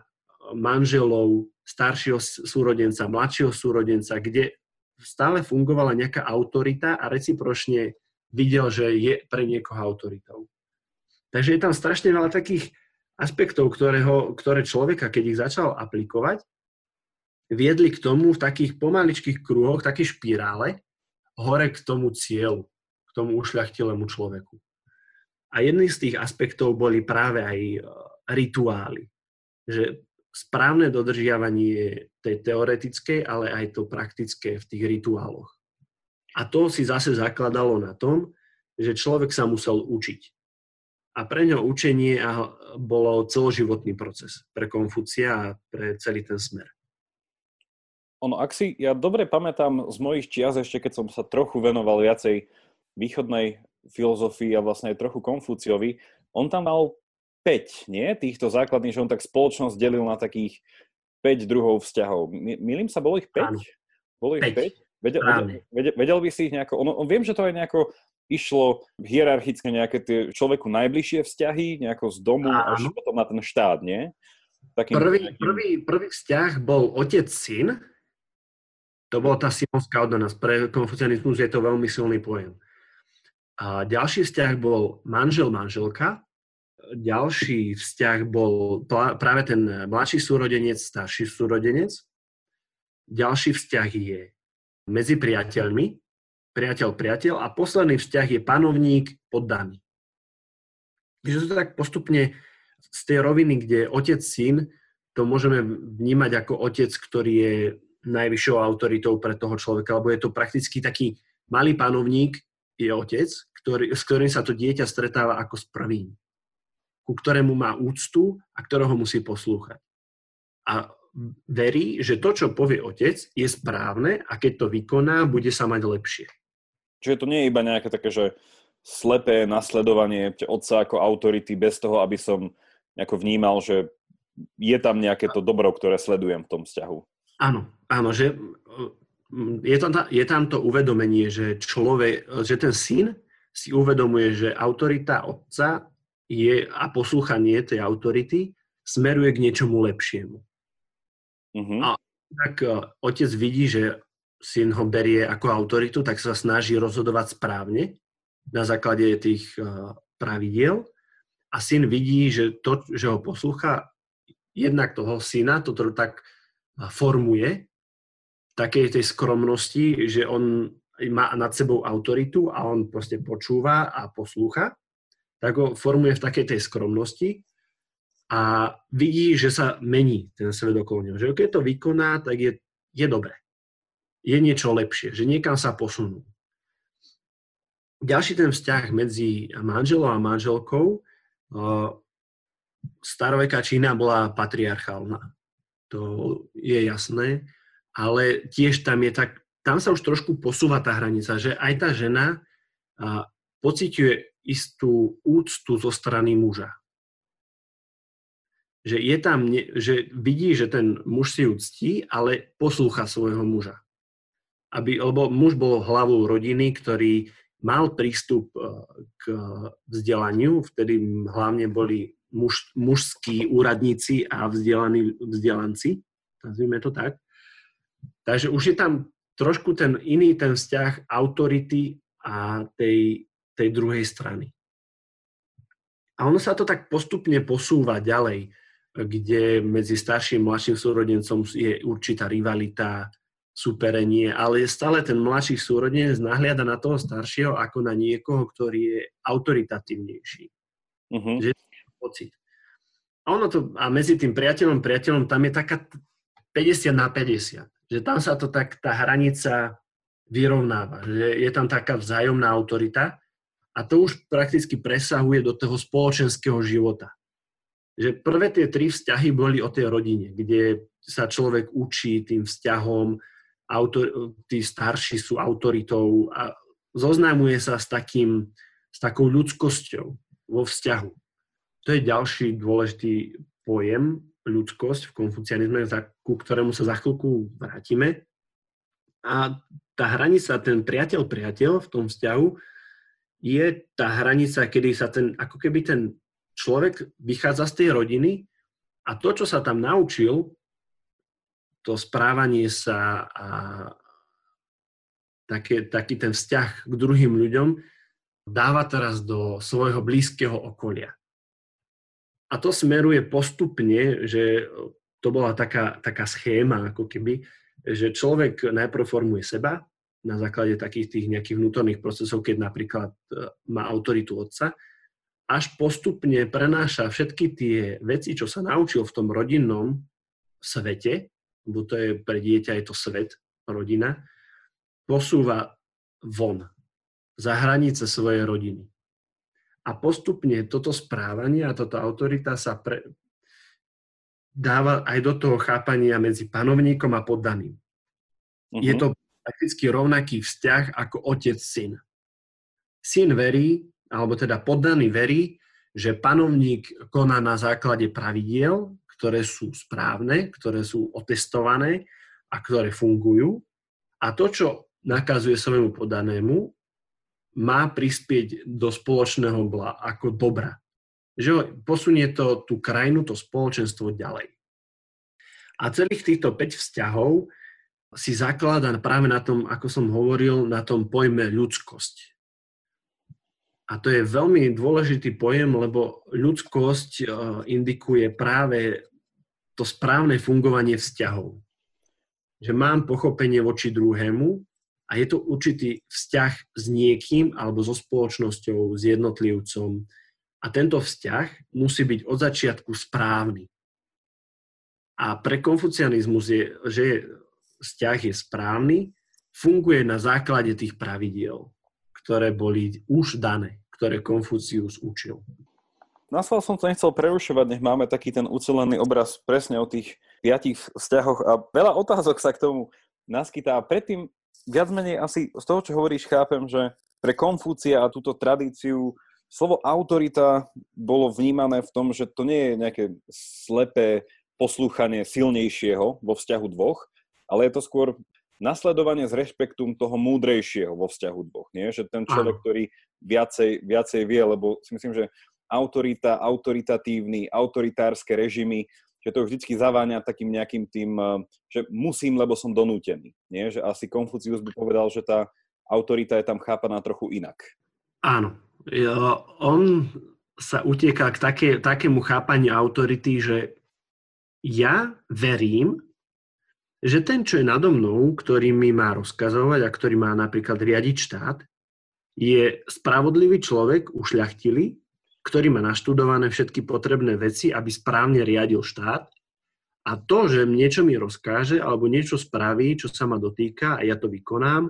manželov, staršieho súrodenca, mladšieho súrodenca, kde stále fungovala nejaká autorita a recipročne videl, že je pre niekoho autoritou. Takže je tam strašne veľa takých aspektov, ktorého, ktoré človeka, keď ich začal aplikovať, viedli k tomu v takých pomaličkých kruhoch, také špirále, hore k tomu cieľu, k tomu ušľachtilému človeku. A jedný z tých aspektov boli práve aj e, rituály. Že správne dodržiavanie tej teoretickej, ale aj to praktické v tých rituáloch. A to si zase zakladalo na tom, že človek sa musel učiť. A pre ňo učenie bolo celoživotný proces pre Konfucia a pre celý ten smer. Ono, ak si, ja dobre pamätám z mojich čias ešte, keď som sa trochu venoval viacej východnej filozofii a vlastne aj trochu Konfúciovi, on tam mal 5, nie? Týchto základných, že on tak spoločnosť delil na takých 5 druhov vzťahov. Milím sa, bolo ich 5? Áno. Bolo ich 5? 5? Vedel, vedel, vedel by si ich nejako... Ono, viem, že to aj nejako išlo hierarchicky nejaké tie človeku najbližšie vzťahy, nejako z domu Áno. až potom na ten štát, nie? Takým prvý, nejakým... prvý, prvý vzťah bol otec-syn, to bola tá simonská oddanosť. Pre konfucianizmus je to veľmi silný pojem. A ďalší vzťah bol manžel-manželka, ďalší vzťah bol práve ten mladší súrodenec, starší súrodenec. Ďalší vzťah je medzi priateľmi, priateľ, priateľ a posledný vzťah je panovník poddaný. Takže to tak postupne z tej roviny, kde otec, syn, to môžeme vnímať ako otec, ktorý je najvyššou autoritou pre toho človeka, lebo je to prakticky taký malý panovník, je otec, ktorý, s ktorým sa to dieťa stretáva ako s prvým, ku ktorému má úctu a ktorého musí poslúchať. a verí, že to, čo povie otec, je správne a keď to vykoná, bude sa mať lepšie. Čiže to nie je iba nejaké také, že slepé nasledovanie otca ako autority bez toho, aby som nejako vnímal, že je tam nejaké to dobro, ktoré sledujem v tom vzťahu. Áno, áno, že mm, je tam, je tam to uvedomenie, že človek, že ten syn si uvedomuje, že autorita otca je a poslúchanie tej autority smeruje k niečomu lepšiemu. Uh-huh. A tak e, otec vidí, že syn ho berie ako autoritu, tak sa snaží rozhodovať správne na základe tých uh, pravidiel a syn vidí, že to, že ho poslúcha, jednak toho syna, to tak formuje takej tej skromnosti, že on má nad sebou autoritu a on proste počúva a poslúcha, tak ho formuje v takej tej skromnosti a vidí, že sa mení ten svet okolo neho. Že keď to vykoná, tak je, je dobré. Je niečo lepšie, že niekam sa posunú. Ďalší ten vzťah medzi manželom a manželkou, staroveká Čína bola patriarchálna. To je jasné, ale tiež tam je tak, tam sa už trošku posúva tá hranica, že aj tá žena pociťuje istú úctu zo strany muža. Že je tam, že vidí, že ten muž si ju ctí, ale poslúcha svojho muža. Aby, lebo muž bol hlavou rodiny, ktorý mal prístup e, k vzdelaniu, vtedy hlavne boli muž, mužskí úradníci a vzdelaní vzdelanci, nazvime to tak. Takže už je tam trošku ten iný ten vzťah autority a tej, tej druhej strany. A ono sa to tak postupne posúva ďalej, kde medzi starším a mladším súrodencom je určitá rivalita, superenie, ale je stále ten mladší súrodenec nahliada na toho staršieho ako na niekoho, ktorý je autoritatívnejší. Uh-huh. Že pocit. A, ono to, a medzi tým priateľom priateľom tam je taká 50 na 50. Že tam sa to tak, tá hranica vyrovnáva. Že je tam taká vzájomná autorita a to už prakticky presahuje do toho spoločenského života. Že prvé tie tri vzťahy boli o tej rodine, kde sa človek učí tým vzťahom, autor, tí starší sú autoritou a zoznámuje sa s, takým, s takou ľudskosťou vo vzťahu. To je ďalší dôležitý pojem, ľudskosť v konfucianizme, ku ktorému sa za chvíľku vrátime. A tá hranica, ten priateľ-priateľ v tom vzťahu, je tá hranica, kedy sa ten, ako keby ten človek vychádza z tej rodiny a to, čo sa tam naučil, to správanie sa a také, taký ten vzťah k druhým ľuďom dáva teraz do svojho blízkeho okolia. A to smeruje postupne, že to bola taká, taká schéma, ako keby, že človek najprv formuje seba na základe takých tých nejakých vnútorných procesov, keď napríklad e, má autoritu otca, až postupne prenáša všetky tie veci, čo sa naučil v tom rodinnom svete, lebo to je pre dieťa je to svet, rodina, posúva von, za hranice svojej rodiny. A postupne toto správanie a toto autorita sa pre, dáva aj do toho chápania medzi panovníkom a poddaným. Uh-huh. Je mhm. to prakticky rovnaký vzťah ako otec-syn. Syn verí, alebo teda poddaný verí, že panovník koná na základe pravidiel, ktoré sú správne, ktoré sú otestované a ktoré fungujú. A to, čo nakazuje svojmu podanému, má prispieť do spoločného bla ako dobra. Že posunie to tú krajinu, to spoločenstvo ďalej. A celých týchto 5 vzťahov si zaklada práve na tom, ako som hovoril, na tom pojme ľudskosť. A to je veľmi dôležitý pojem, lebo ľudskosť e, indikuje práve to správne fungovanie vzťahov. Že mám pochopenie voči druhému a je to určitý vzťah s niekým alebo so spoločnosťou, s jednotlivcom. A tento vzťah musí byť od začiatku správny. A pre konfucianizmus je, že vzťah je správny, funguje na základe tých pravidiel ktoré boli už dané, ktoré Konfucius učil. Naslal som to nechcel prerušovať, nech máme taký ten ucelený obraz presne o tých piatich vzťahoch a veľa otázok sa k tomu naskytá. Predtým viac menej asi z toho, čo hovoríš, chápem, že pre Konfúcia a túto tradíciu slovo autorita bolo vnímané v tom, že to nie je nejaké slepé poslúchanie silnejšieho vo vzťahu dvoch, ale je to skôr nasledovanie s rešpektom toho múdrejšieho vo vzťahu dvoch. Nie? Že ten človek, ktorý viacej, viacej vie, lebo si myslím, že autorita, autoritatívny, autoritárske režimy, že to vždycky zaváňa takým nejakým tým, eh, že musím, lebo som donútený. Nie? Že asi Konfucius by povedal, že tá autorita je tam chápaná trochu inak. Áno. On sa utieká k také, takému chápaniu autority, že ja verím, že ten, čo je nado mnou, ktorý mi má rozkazovať a ktorý má napríklad riadiť štát, je spravodlivý človek, ušľachtilý, ktorý má naštudované všetky potrebné veci, aby správne riadil štát. A to, že niečo mi rozkáže alebo niečo spraví, čo sa ma dotýka a ja to vykonám,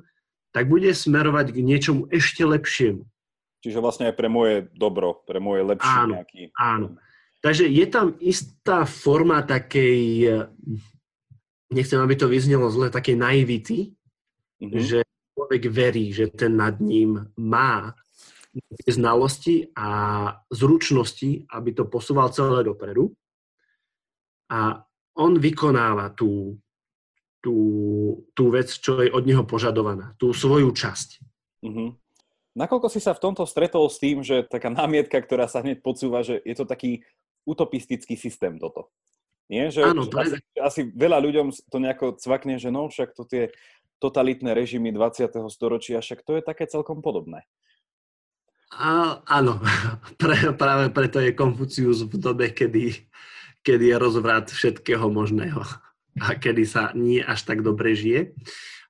tak bude smerovať k niečomu ešte lepšiemu. Čiže vlastne aj pre moje dobro, pre moje lepšie áno, nejaký... Áno. Takže je tam istá forma takej, nechcem, aby to vyznelo zle, takej naivity, mm-hmm. že človek verí, že ten nad ním má znalosti a zručnosti, aby to posúval celé dopredu. A on vykonáva tú, tú, tú vec, čo je od neho požadovaná, tú svoju časť. Mm-hmm. Nakoľko si sa v tomto stretol s tým, že taká námietka, ktorá sa hneď podsúva, že je to taký utopistický systém toto? Nie? Že, Áno, asi, asi veľa ľuďom to nejako cvakne, že no, však to tie totalitné režimy 20. storočia, však to je také celkom podobné. A, áno, pre, práve preto je Konfucius v dobe, kedy, kedy je rozvrat všetkého možného a kedy sa nie až tak dobre žije.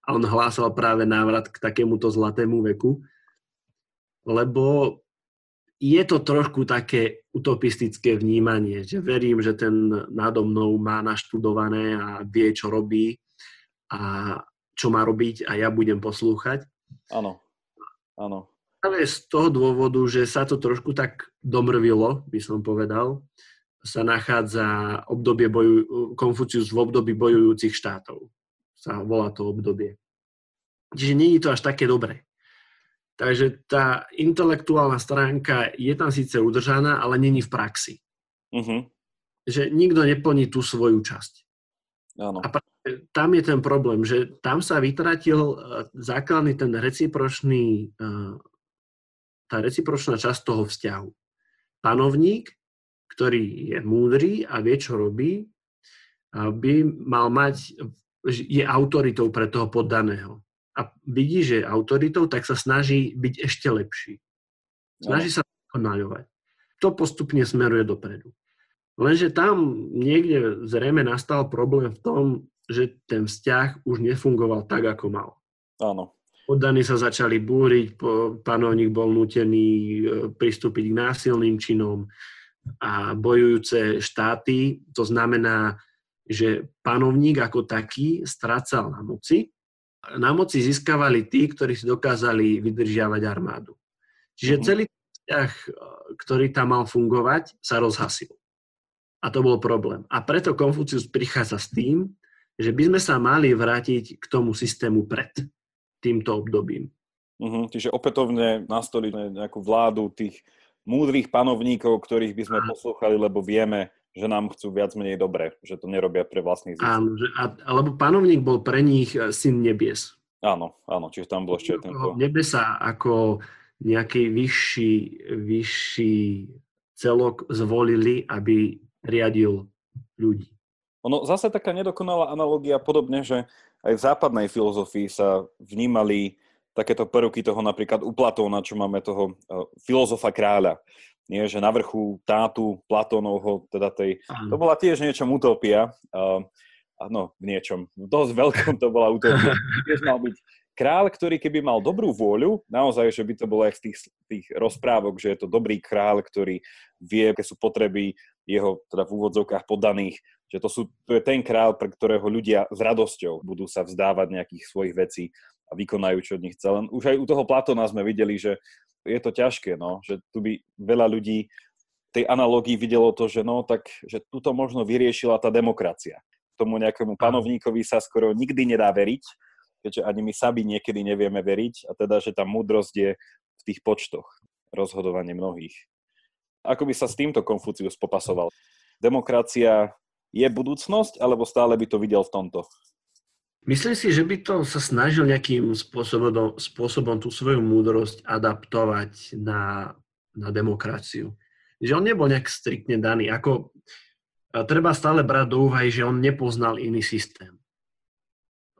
A on hlásal práve návrat k takémuto zlatému veku, lebo je to trošku také utopistické vnímanie, že verím, že ten nado mnou má naštudované a vie, čo robí a čo má robiť a ja budem poslúchať. Áno, áno práve z toho dôvodu, že sa to trošku tak domrvilo, by som povedal, sa nachádza obdobie boju, Konfucius v období bojujúcich štátov. Sa volá to obdobie. Čiže nie je to až také dobré. Takže tá intelektuálna stránka je tam síce udržaná, ale není v praxi. Uh-huh. Že nikto neplní tú svoju časť. Áno. A tam je ten problém, že tam sa vytratil e, základný ten recipročný e, tá recipročná časť toho vzťahu. Panovník, ktorý je múdry a vie, čo robí, by mal mať, je autoritou pre toho poddaného. A vidí, že je autoritou, tak sa snaží byť ešte lepší. Snaží sa dokonaľovať. To postupne smeruje dopredu. Lenže tam niekde zrejme nastal problém v tom, že ten vzťah už nefungoval tak, ako mal. Áno. Poddaní sa začali búriť, panovník bol nutený e, pristúpiť k násilným činom a bojujúce štáty, to znamená, že panovník ako taký strácal na moci. Na moci získavali tí, ktorí si dokázali vydržiavať armádu. Čiže mhm. celý vzťah, e, ktorý tam mal fungovať, sa rozhasil. A to bol problém. A preto Konfucius prichádza s tým, že by sme sa mali vrátiť k tomu systému pred týmto obdobím. Uh-huh, čiže opätovne nastoliť nejakú vládu tých múdrych panovníkov, ktorých by sme poslúchali, lebo vieme, že nám chcú viac menej dobre, že to nerobia pre vlastných zisk. Áno, že, a, alebo panovník bol pre nich e, syn nebies. Áno, áno, čiže tam bol ešte tento... Nebesa ako nejaký vyšší, vyšší celok zvolili, aby riadil ľudí. Ono zase taká nedokonalá analogia podobne, že aj v západnej filozofii sa vnímali takéto prvky toho napríklad u Platóna, čo máme toho uh, filozofa kráľa. Nie, že na vrchu tátu Platónovho, teda tej, to bola tiež niečom utopia, uh, no v niečom, v dosť veľkom to bola utopia. Tiež mal byť král, ktorý keby mal dobrú vôľu, naozaj, že by to bolo aj z tých, tých rozprávok, že je to dobrý král, ktorý vie, aké sú potreby jeho teda v úvodzovkách podaných, že to, sú, to je ten král, pre ktorého ľudia s radosťou budú sa vzdávať nejakých svojich vecí a vykonajú, čo od nich chce. Len už aj u toho Platona sme videli, že je to ťažké, no, že tu by veľa ľudí tej analógii videlo to, že no tak, že tuto možno vyriešila tá demokracia. Tomu nejakému panovníkovi sa skoro nikdy nedá veriť, keďže ani my sami niekedy nevieme veriť a teda, že tá múdrosť je v tých počtoch rozhodovanie mnohých. Ako by sa s týmto Konfucius popasoval? Demokracia je budúcnosť, alebo stále by to videl v tomto? Myslím si, že by to sa snažil nejakým spôsobom, spôsobom tú svoju múdrosť adaptovať na, na demokraciu že on nebol nejak striktne daný. Ako, treba stále brať do úvahy, že on nepoznal iný systém.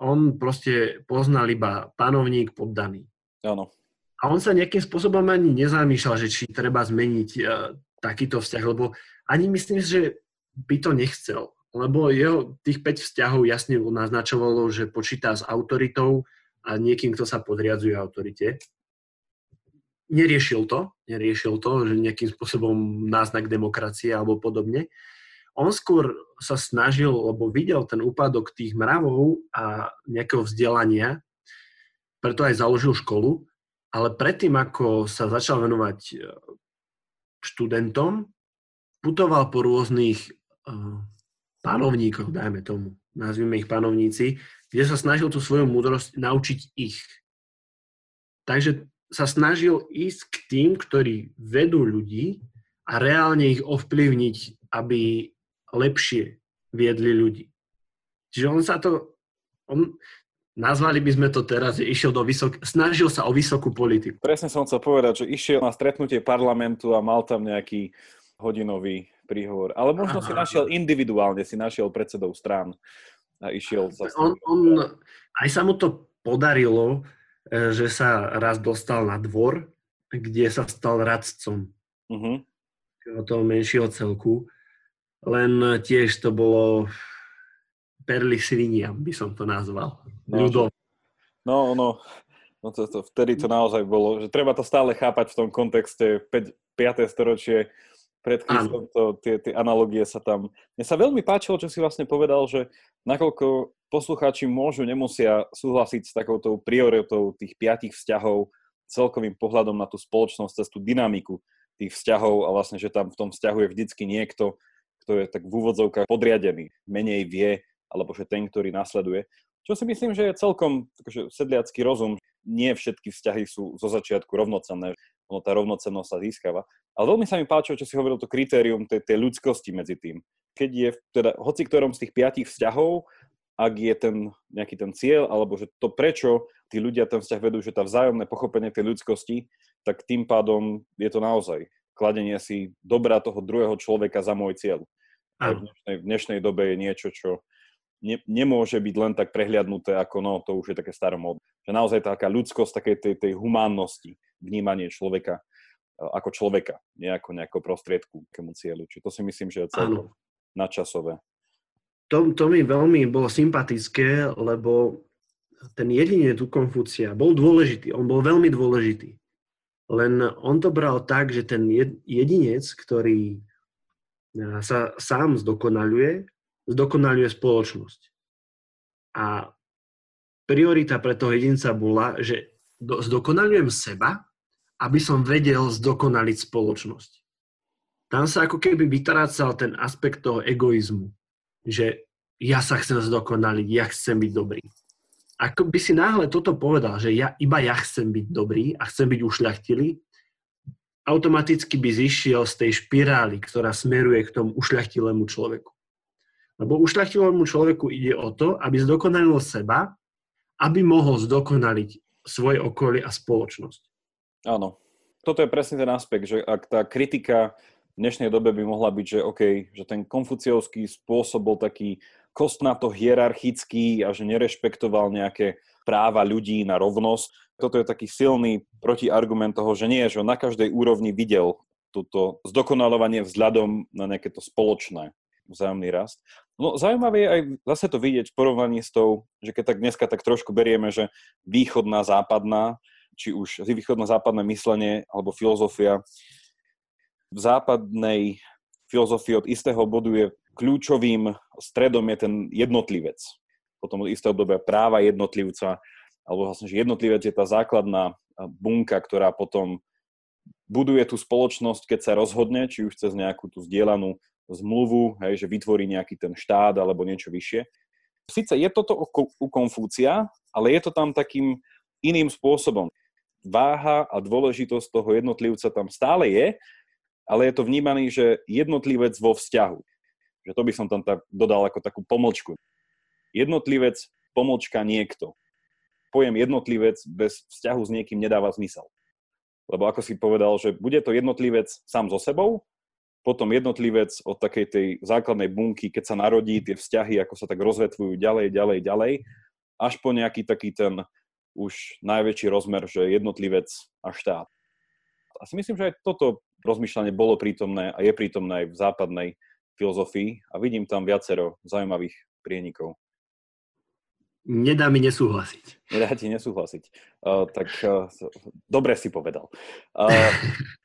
On proste poznal iba panovník poddaný. Áno. A on sa nejakým spôsobom ani nezamýšľal, že či treba zmeniť uh, takýto vzťah, lebo ani myslím, že by to nechcel. Lebo jeho tých 5 vzťahov jasne naznačovalo, že počíta s autoritou a niekým, kto sa podriadzuje autorite neriešil to, neriešil to, že nejakým spôsobom náznak demokracie alebo podobne. On skôr sa snažil, lebo videl ten úpadok tých mravov a nejakého vzdelania, preto aj založil školu, ale predtým, ako sa začal venovať e, študentom, putoval po rôznych uh, panovníkoch, dajme tomu, nazvime ich panovníci, kde sa snažil tú svoju múdrosť naučiť ich. Takže sa snažil ísť k tým, ktorí vedú ľudí a reálne ich ovplyvniť, aby lepšie viedli ľudí. Čiže on sa to, on, nazvali by sme to teraz, že išiel do vysok, snažil sa o vysokú politiku. Presne som chcel povedať, že išiel na stretnutie parlamentu a mal tam nejaký hodinový príhovor. Ale možno Aha. si našiel individuálne, si našiel predsedov strán a išiel sa... On, on, aj sa mu to podarilo, E, že sa raz dostal na dvor, kde sa stal radcom uh-huh. toho menšieho celku. Len tiež to bolo perly svinia, by som to nazval. No, no, no, no to, to, vtedy to naozaj bolo, že treba to stále chápať v tom kontexte 5, 5. storočie pred Kristom, to, tie, tie analogie sa tam... Mne sa veľmi páčilo, čo si vlastne povedal, že nakoľko poslucháči môžu, nemusia súhlasiť s takouto prioritou tých piatich vzťahov, celkovým pohľadom na tú spoločnosť, cez tú dynamiku tých vzťahov a vlastne, že tam v tom vzťahu je vždycky niekto, kto je tak v úvodzovkách podriadený, menej vie, alebo že ten, ktorý nasleduje. Čo si myslím, že je celkom takže sedliacký rozum. Nie všetky vzťahy sú zo začiatku rovnocenné, ono tá rovnocennosť sa získava. Ale veľmi sa mi páčilo, čo si hovoril, to kritérium tej, tej ľudskosti medzi tým. Keď je teda hoci ktorom z tých piatich vzťahov ak je ten nejaký ten cieľ, alebo že to prečo tí ľudia ten vzťah vedú, že tá vzájomné pochopenie tej ľudskosti, tak tým pádom je to naozaj kladenie si dobra toho druhého človeka za môj cieľ. V dnešnej, v dnešnej dobe je niečo, čo ne, nemôže byť len tak prehliadnuté, ako no, to už je také staromódne. Že naozaj taká ľudskosť, takej tej, tej humánnosti, vnímanie človeka e, ako človeka, nie ako nejakého prostriedku k cieľu. Čiže to si myslím, že je celkom nadčasové to, to mi veľmi bolo sympatické, lebo ten jedinec u Konfúcia bol dôležitý, on bol veľmi dôležitý. Len on to bral tak, že ten jedinec, ktorý sa sám zdokonaluje, zdokonaluje spoločnosť. A priorita pre toho jedinca bola, že zdokonalujem seba, aby som vedel zdokonaliť spoločnosť. Tam sa ako keby vytrácal ten aspekt toho egoizmu že ja sa chcem zdokonaliť, ja chcem byť dobrý. Ako by si náhle toto povedal, že ja, iba ja chcem byť dobrý a chcem byť ušľachtilý, automaticky by zišiel z tej špirály, ktorá smeruje k tomu ušľachtilému človeku. Lebo ušľachtilému človeku ide o to, aby zdokonalil seba, aby mohol zdokonaliť svoje okolie a spoločnosť. Áno. Toto je presne ten aspekt, že ak tá kritika v dnešnej dobe by mohla byť, že OK, že ten konfuciovský spôsob bol taký kostnato hierarchický a že nerešpektoval nejaké práva ľudí na rovnosť. Toto je taký silný protiargument toho, že nie, že na každej úrovni videl toto zdokonalovanie vzhľadom na nejaké to spoločné vzájomný rast. No zaujímavé je aj zase to vidieť v porovnaní s tou, že keď tak dneska tak trošku berieme, že východná, západná, či už východná, západné myslenie alebo filozofia v západnej filozofii od istého bodu je kľúčovým stredom je ten jednotlivec. Potom od istého obdobia práva jednotlivca, alebo vlastne, že jednotlivec je tá základná bunka, ktorá potom buduje tú spoločnosť, keď sa rozhodne, či už cez nejakú tú zdieľanú zmluvu, hej, že vytvorí nejaký ten štát alebo niečo vyššie. Sice je toto u Konfúcia, ale je to tam takým iným spôsobom. Váha a dôležitosť toho jednotlivca tam stále je, ale je to vnímaný, že jednotlivec vo vzťahu. Že to by som tam tak dodal ako takú pomlčku. Jednotlivec, pomlčka niekto. Pojem jednotlivec bez vzťahu s niekým nedáva zmysel. Lebo ako si povedal, že bude to jednotlivec sám so sebou, potom jednotlivec od takej tej základnej bunky, keď sa narodí, tie vzťahy, ako sa tak rozvetvujú ďalej, ďalej, ďalej, až po nejaký taký ten už najväčší rozmer, že jednotlivec a štát. A si myslím, že aj toto rozmýšľanie bolo prítomné a je prítomné aj v západnej filozofii a vidím tam viacero zaujímavých prienikov. Nedá mi nesúhlasiť. Nedá ti nesúhlasiť. Uh, tak uh, dobre si povedal. Uh,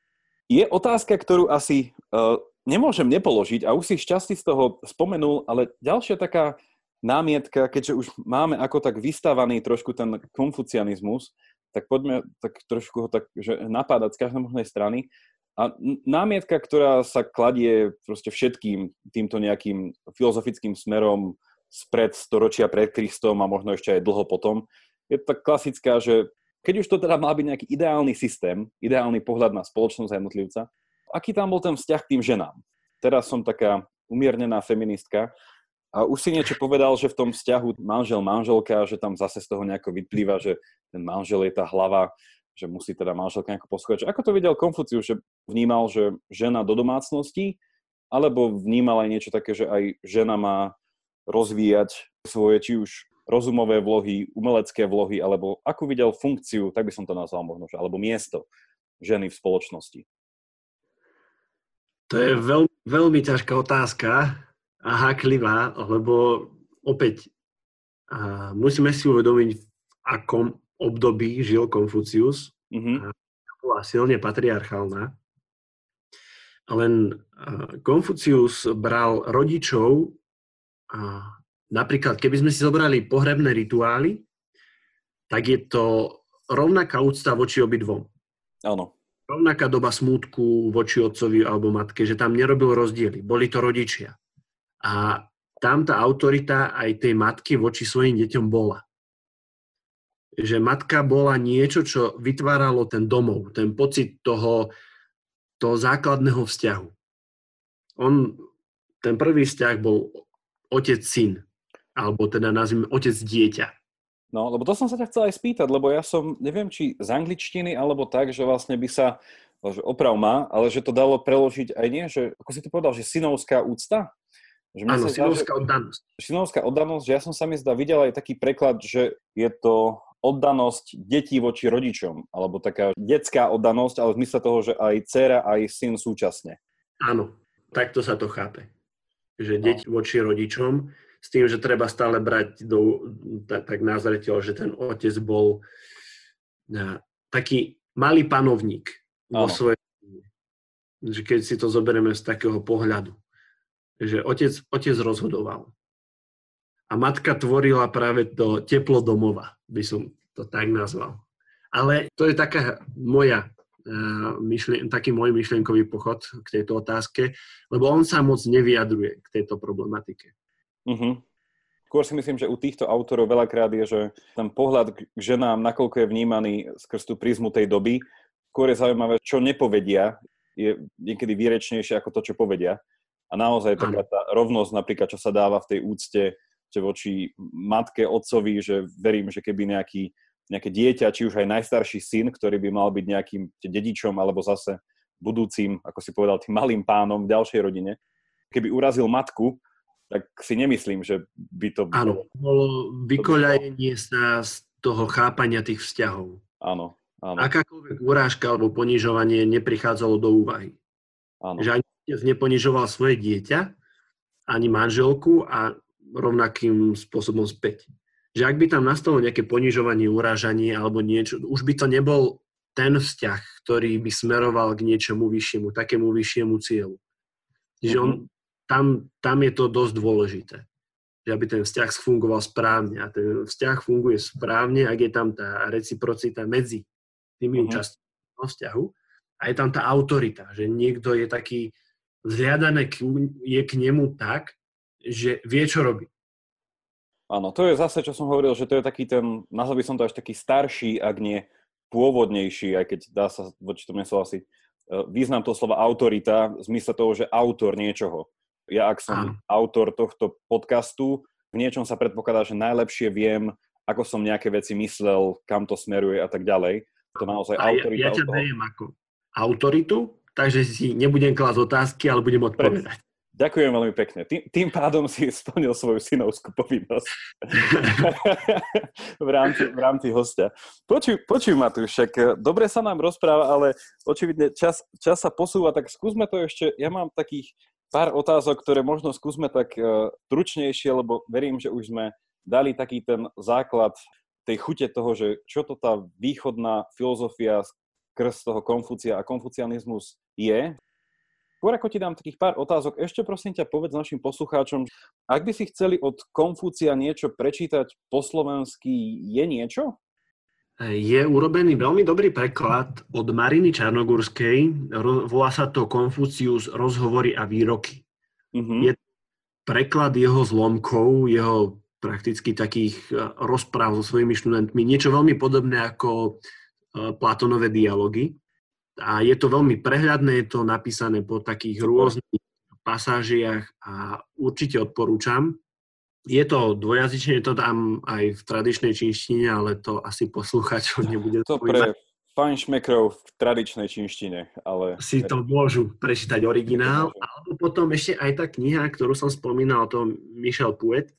je otázka, ktorú asi uh, nemôžem nepoložiť a už si šťastí z toho spomenul, ale ďalšia taká námietka, keďže už máme ako tak vystavaný trošku ten konfucianizmus, tak poďme tak trošku ho tak, že napádať z každej možnej strany. A námietka, ktorá sa kladie proste všetkým týmto nejakým filozofickým smerom, spred storočia pred Kristom a možno ešte aj dlho potom. Je tak klasická, že keď už to teda mal byť nejaký ideálny systém, ideálny pohľad na spoločnosť a jednotlivca, aký tam bol ten vzťah k tým ženám? Teraz som taká umiernená feministka a už si niečo povedal, že v tom vzťahu manžel-manželka, že tam zase z toho nejako vyplýva, že ten manžel je tá hlava, že musí teda manželka nejako poschovať. Ako to videl Konfucius, že vnímal, že žena do domácnosti, alebo vnímal aj niečo také, že aj žena má rozvíjať svoje či už rozumové vlohy, umelecké vlohy, alebo akú videl funkciu, tak by som to nazval možno, alebo miesto ženy v spoločnosti? To je veľ, veľmi ťažká otázka a háklivá, lebo opäť a musíme si uvedomiť, v akom období žil Konfucius. Mm-hmm. Bola silne patriarchálna. Len Konfucius bral rodičov a napríklad, keby sme si zobrali pohrebné rituály, tak je to rovnaká úcta voči obidvom. Áno. Rovnaká doba smútku voči otcovi alebo matke, že tam nerobil rozdiely. Boli to rodičia. A tam tá autorita aj tej matky voči svojim deťom bola. Že matka bola niečo, čo vytváralo ten domov, ten pocit toho, toho základného vzťahu. On, ten prvý vzťah bol otec-syn, alebo teda nazvime otec-dieťa. No, lebo to som sa ťa chcel aj spýtať, lebo ja som, neviem, či z angličtiny, alebo tak, že vlastne by sa, že oprav má, ale že to dalo preložiť aj nie, že, ako si to povedal, že synovská úcta? Že Áno, synovská oddanosť. Synovská oddanosť, že ja som sa mi zdá videl aj taký preklad, že je to oddanosť detí voči rodičom, alebo taká detská oddanosť, ale v zmysle toho, že aj dcera, aj syn súčasne. Áno, takto sa to chápe že no. deť voči rodičom, s tým, že treba stále brať do, tak, tak názreteľ, že ten otec bol na, taký malý panovník vo svojej že keď si to zoberieme z takého pohľadu, že otec, otec rozhodoval. A matka tvorila práve to teplo domova, by som to tak nazval. Ale to je taká moja myšlien, taký môj myšlienkový pochod k tejto otázke, lebo on sa moc nevyjadruje k tejto problematike. Uh-huh. Skôr si myslím, že u týchto autorov veľakrát je, že ten pohľad k ženám, nakoľko je vnímaný skrz tú prízmu tej doby, skôr je zaujímavé, čo nepovedia, je niekedy výrečnejšie ako to, čo povedia. A naozaj taká tá rovnosť napríklad, čo sa dáva v tej úcte že voči matke, otcovi, že verím, že keby nejaký nejaké dieťa, či už aj najstarší syn, ktorý by mal byť nejakým dedičom alebo zase budúcim, ako si povedal, tým malým pánom v ďalšej rodine. Keby urazil matku, tak si nemyslím, že by to Áno, bolo vykoľajenie sa z toho chápania tých vzťahov. Áno, áno. Akákoľvek urážka alebo ponižovanie neprichádzalo do úvahy. Áno. Že ani neponižoval svoje dieťa, ani manželku a rovnakým spôsobom späť že ak by tam nastalo nejaké ponižovanie, urážanie alebo niečo, už by to nebol ten vzťah, ktorý by smeroval k niečomu vyššiemu, takému vyššiemu cieľu. Čiže on, mhm. Tam, tam je to dosť dôležité, že aby ten vzťah fungoval správne. A ten vzťah funguje správne, ak je tam tá reciprocita medzi tými uh-huh. účastníkmi vzťahu. a je tam tá autorita, že niekto je taký, zhľadané je k nemu tak, že vie, čo robí. Áno, to je zase, čo som hovoril, že to je taký ten, nazval by som to až taký starší, ak nie pôvodnejší, aj keď dá sa voči tomu nesúhlasiť, e, význam toho slova autorita v zmysle toho, že autor niečoho. Ja, ak som Áno. autor tohto podcastu, v niečom sa predpokladá, že najlepšie viem, ako som nejaké veci myslel, kam to smeruje a tak ďalej. To naozaj a autorita. Ja, ja ťa toho... ako autoritu, takže si nebudem klásť otázky, ale budem odpovedať. Ďakujem veľmi pekne. Tým, tým pádom si splnil svoju synovskú povinnosť v, rámci, v rámci hostia. Počuj, počuj Matúš, však dobre sa nám rozpráva, ale očividne čas, čas sa posúva, tak skúsme to ešte. Ja mám takých pár otázok, ktoré možno skúsme tak uh, tručnejšie, lebo verím, že už sme dali taký ten základ tej chute toho, že čo to tá východná filozofia skrz toho Konfúcia a konfucianizmus je. Skôr ako ti dám takých pár otázok, ešte prosím ťa povedz našim poslucháčom, ak by si chceli od Konfúcia niečo prečítať po slovensky, je niečo? Je urobený veľmi dobrý preklad od Mariny Čarnogórskej. Volá sa to Konfucius rozhovory a výroky. Uh-huh. Je preklad jeho zlomkov, jeho prakticky takých e, rozpráv so svojimi študentmi. Niečo veľmi podobné ako e, Platonové dialógy a je to veľmi prehľadné, je to napísané po takých rôznych pasážiach a určite odporúčam. Je to dvojazyčne, je to tam aj v tradičnej čínštine, ale to asi poslúchačov nebude To pre fajnšmekrov v tradičnej čínštine, ale... Si to môžu prečítať originál, alebo potom ešte aj tá kniha, ktorú som spomínal, to Michel Pouet,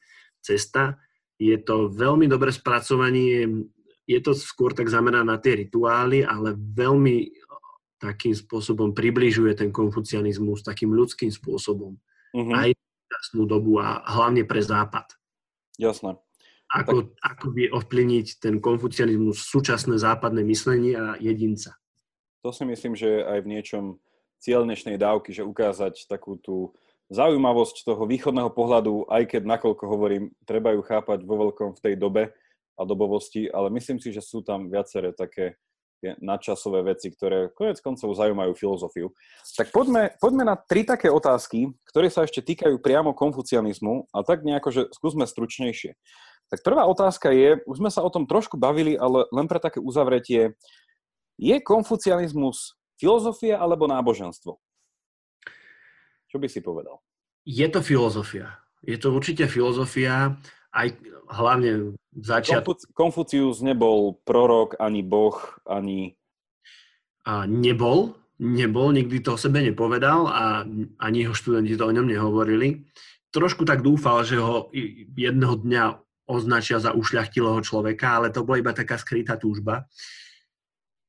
Cesta, je to veľmi dobré spracovanie, je to skôr tak zamerané na tie rituály, ale veľmi takým spôsobom približuje ten konfucianizmus takým ľudským spôsobom. Uh-huh. Aj v dobu a hlavne pre Západ. Jasné. Ako, tak... ako vie ovplyvniť ten konfucianizmus súčasné západné myslenie a jedinca. To si myslím, že aj v niečom cieľ dnešnej dávky, že ukázať takú tú zaujímavosť toho východného pohľadu, aj keď nakoľko hovorím, treba ju chápať vo veľkom v tej dobe a dobovosti, ale myslím si, že sú tam viaceré také tie nadčasové veci, ktoré konec koncov zaujímajú filozofiu. Tak poďme, poďme na tri také otázky, ktoré sa ešte týkajú priamo konfucianizmu a tak nejako, že skúsme stručnejšie. Tak prvá otázka je, už sme sa o tom trošku bavili, ale len pre také uzavretie, je konfucianizmus filozofia alebo náboženstvo? Čo by si povedal? Je to filozofia. Je to určite filozofia aj hlavne v začiatku. Konfucius nebol prorok, ani boh, ani... A nebol, nebol, nikdy to o sebe nepovedal a ani jeho študenti to o ňom nehovorili. Trošku tak dúfal, že ho jedného dňa označia za ušľachtilého človeka, ale to bola iba taká skrytá túžba.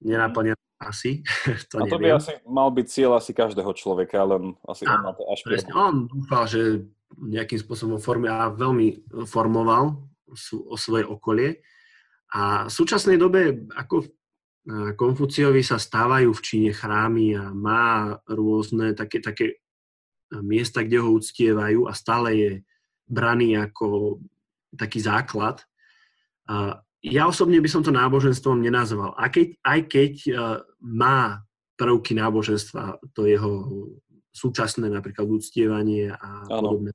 Nenaplnená asi. to a to neviem. by asi mal byť cieľ asi každého človeka, len asi a, on na to až presne, On dúfal, že nejakým spôsobom formy a veľmi formoval o svoje okolie. A v súčasnej dobe, ako Konfuciovi sa stávajú v Číne chrámy a má rôzne také, také miesta, kde ho uctievajú a stále je braný ako taký základ. Ja osobne by som to náboženstvom nenazval. A keď, aj keď má prvky náboženstva, to jeho súčasné napríklad uctievanie a ano. podobné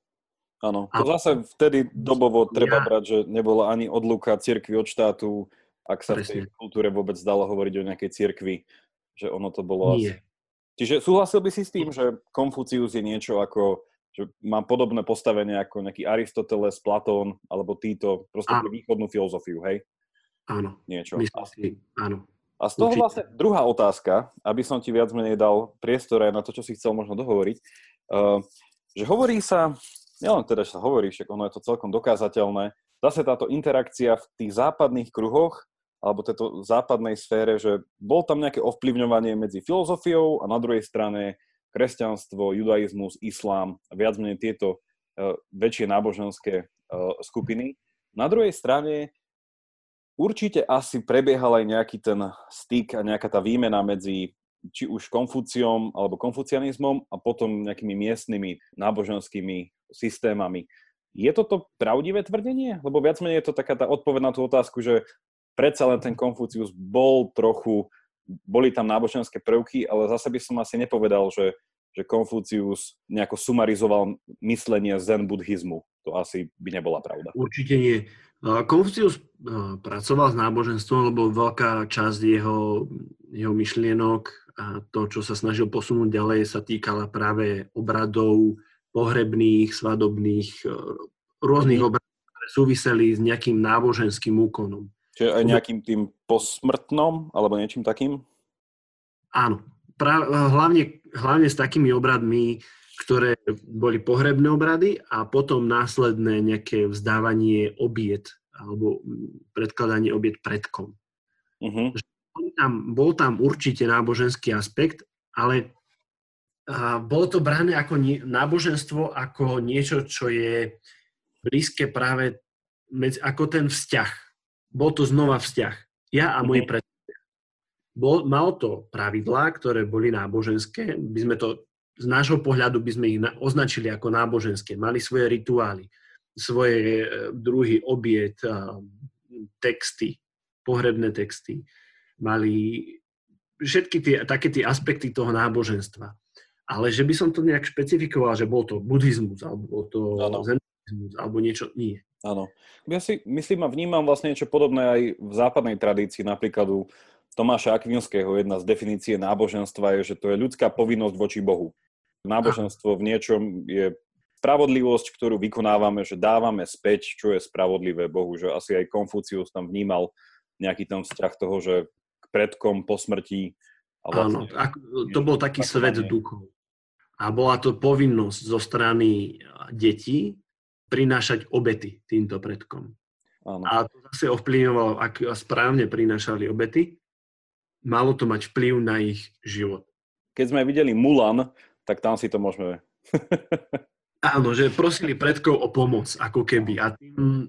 Áno, to zase vtedy dobovo treba ja... brať, že nebola ani odluka cirkvi od štátu, ak sa Presne. v tej kultúre vôbec dalo hovoriť o nejakej cirkvi, že ono to bolo Nie. asi... Čiže súhlasil by si s tým, že Konfucius je niečo ako, že má podobné postavenie ako nejaký Aristoteles, Platón, alebo títo, proste východnú filozofiu, hej? Áno. Niečo. Myslím si, áno. A z toho Určite. vlastne druhá otázka, aby som ti viac menej dal priestor aj na to, čo si chcel možno dohovoriť, uh, že hovorí sa nielen teda, že sa hovorí, však ono je to celkom dokázateľné, zase táto interakcia v tých západných kruhoch, alebo tejto západnej sfére, že bol tam nejaké ovplyvňovanie medzi filozofiou a na druhej strane kresťanstvo, judaizmus, islám viac menej tieto uh, väčšie náboženské uh, skupiny. Na druhej strane určite asi prebiehal aj nejaký ten styk a nejaká tá výmena medzi či už konfúciom alebo konfucianizmom a potom nejakými miestnymi náboženskými systémami. Je toto pravdivé tvrdenie? Lebo viac menej je to taká tá odpoveď na tú otázku, že predsa len ten Konfucius bol trochu boli tam náboženské prvky, ale zase by som asi nepovedal, že, že Konfúcius nejako sumarizoval myslenie zen buddhizmu. To asi by nebola pravda. Určite nie. Konfúcius pracoval s náboženstvom, lebo veľká časť jeho, jeho myšlienok a to, čo sa snažil posunúť ďalej, sa týkala práve obradov pohrebných, svadobných, e, rôznych mm. obradov, ktoré súviseli s nejakým náboženským úkonom. Čiže aj nejakým tým posmrtnom, alebo niečím takým? Áno. Pra, hlavne, hlavne s takými obradmi, ktoré boli pohrebné obrady a potom následné nejaké vzdávanie obiet alebo predkladanie obiet predkom. Uh-huh. Bol, tam, bol tam určite náboženský aspekt, ale a bolo to brané ako nie, náboženstvo, ako niečo, čo je blízke práve medzi, ako ten vzťah. Bol to znova vzťah. Ja a moji uh-huh. predstavia. Bol, mal to pravidlá, ktoré boli náboženské. By sme to z nášho pohľadu by sme ich označili ako náboženské. Mali svoje rituály, svoje e, druhy obiet, texty, pohrebné texty. Mali všetky tie, také tie aspekty toho náboženstva. Ale že by som to nejak špecifikoval, že bol to buddhizmus, alebo bol to zenizmus, alebo niečo, nie. Áno. Ja si myslím a vnímam vlastne niečo podobné aj v západnej tradícii, napríklad u Tomáša Akvinského jedna z definície náboženstva je, že to je ľudská povinnosť voči Bohu. Náboženstvo v niečom je spravodlivosť, ktorú vykonávame, že dávame späť, čo je spravodlivé Bohu. Že asi aj Konfúcius tam vnímal nejaký ten vzťah toho, že k predkom po smrti. A vlastne, Áno, to bol taký svet duchov. A bola to povinnosť zo strany detí prinášať obety týmto predkom. Áno. A to zase ovplyvňovalo, ak správne prinášali obety, malo to mať vplyv na ich život. Keď sme videli Mulan, tak tam si to môžeme... Áno, že prosili predkov o pomoc, ako keby, a tým,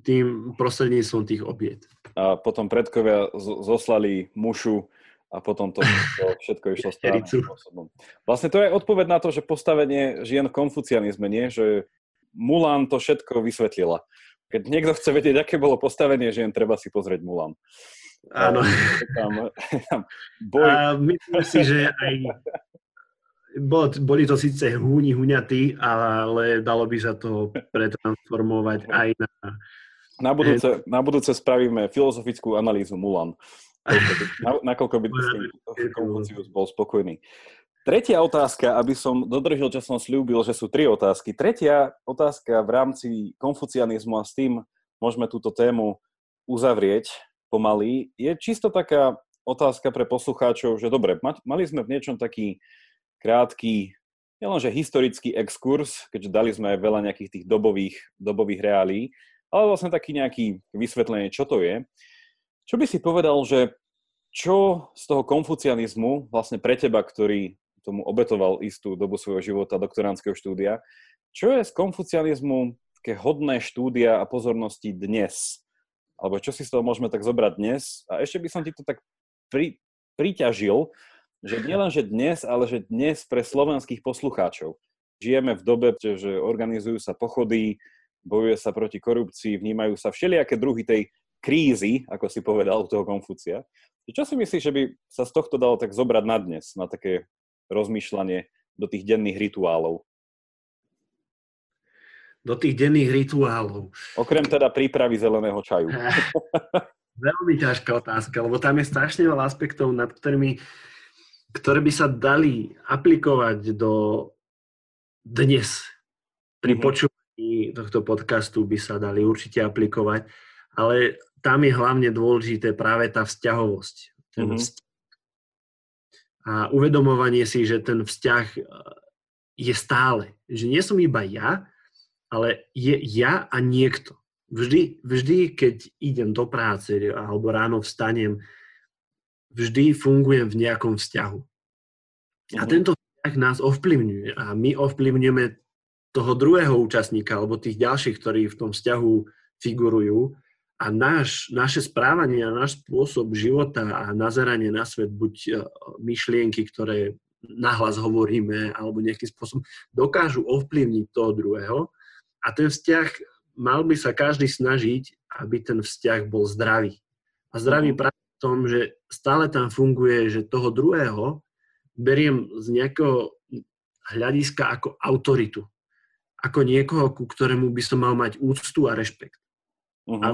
tým prostredníctvom tých obiet. A potom predkovia zoslali mušu a potom to všetko išlo správnym spôsobom. Vlastne to je odpoveď na to, že postavenie žien v konfucianizme, nie? Že Mulan to všetko vysvetlila. Keď niekto chce vedieť, aké bolo postavenie žien, treba si pozrieť Mulan. Áno. Tam, tam boj. A myslím si, že aj boli to síce húni, huňatí, ale dalo by sa to pretransformovať aj na... Na budúce, na budúce spravíme filozofickú analýzu Mulan. Na, nakoľko by Konfucius bol spokojný. Tretia otázka, aby som dodržil, čo som slúbil, že sú tri otázky. Tretia otázka v rámci konfucianizmu a s tým môžeme túto tému uzavrieť pomaly, je čisto taká otázka pre poslucháčov, že dobre, mali sme v niečom taký krátky, nielenže historický exkurs, keďže dali sme aj veľa nejakých tých dobových, dobových reálí, ale vlastne taký nejaký vysvetlenie, čo to je. Čo by si povedal, že čo z toho konfucianizmu vlastne pre teba, ktorý tomu obetoval istú dobu svojho života, doktoránskeho štúdia, čo je z konfucianizmu také hodné štúdia a pozornosti dnes? Alebo čo si z toho môžeme tak zobrať dnes? A ešte by som ti to tak pri, priťažil, že nielen, že dnes, ale že dnes pre slovenských poslucháčov. Žijeme v dobe, že organizujú sa pochody, bojuje sa proti korupcii, vnímajú sa všelijaké druhy tej krízy, ako si povedal toho Konfúcia. Čo si myslíš, že by sa z tohto dalo tak zobrať na dnes, na také rozmýšľanie do tých denných rituálov? Do tých denných rituálov. Okrem teda prípravy zeleného čaju. Veľmi ťažká otázka, lebo tam je strašne veľa aspektov, nad ktorými ktoré by sa dali aplikovať do dnes. Pri mm-hmm. počúvaní tohto podcastu by sa dali určite aplikovať, ale tam je hlavne dôležité práve tá vzťahovosť. Ten mm-hmm. vzťah. A uvedomovanie si, že ten vzťah e, je stále. Že nie som iba ja, ale je ja a niekto. Vždy, vždy, keď idem do práce alebo ráno vstanem, vždy fungujem v nejakom vzťahu. A mhm. tento vzťah nás ovplyvňuje a my ovplyvňujeme toho druhého účastníka alebo tých ďalších, ktorí v tom vzťahu figurujú a náš, naše správanie a náš spôsob života a nazeranie na svet, buď e, myšlienky, ktoré nahlas hovoríme alebo nejakým spôsobom dokážu ovplyvniť toho druhého a ten vzťah mal by sa každý snažiť, aby ten vzťah bol zdravý. A zdravý mhm. práve v tom, že stále tam funguje, že toho druhého beriem z nejakého hľadiska ako autoritu. Ako niekoho, ku ktorému by som mal mať úctu a rešpekt. Uh-huh. A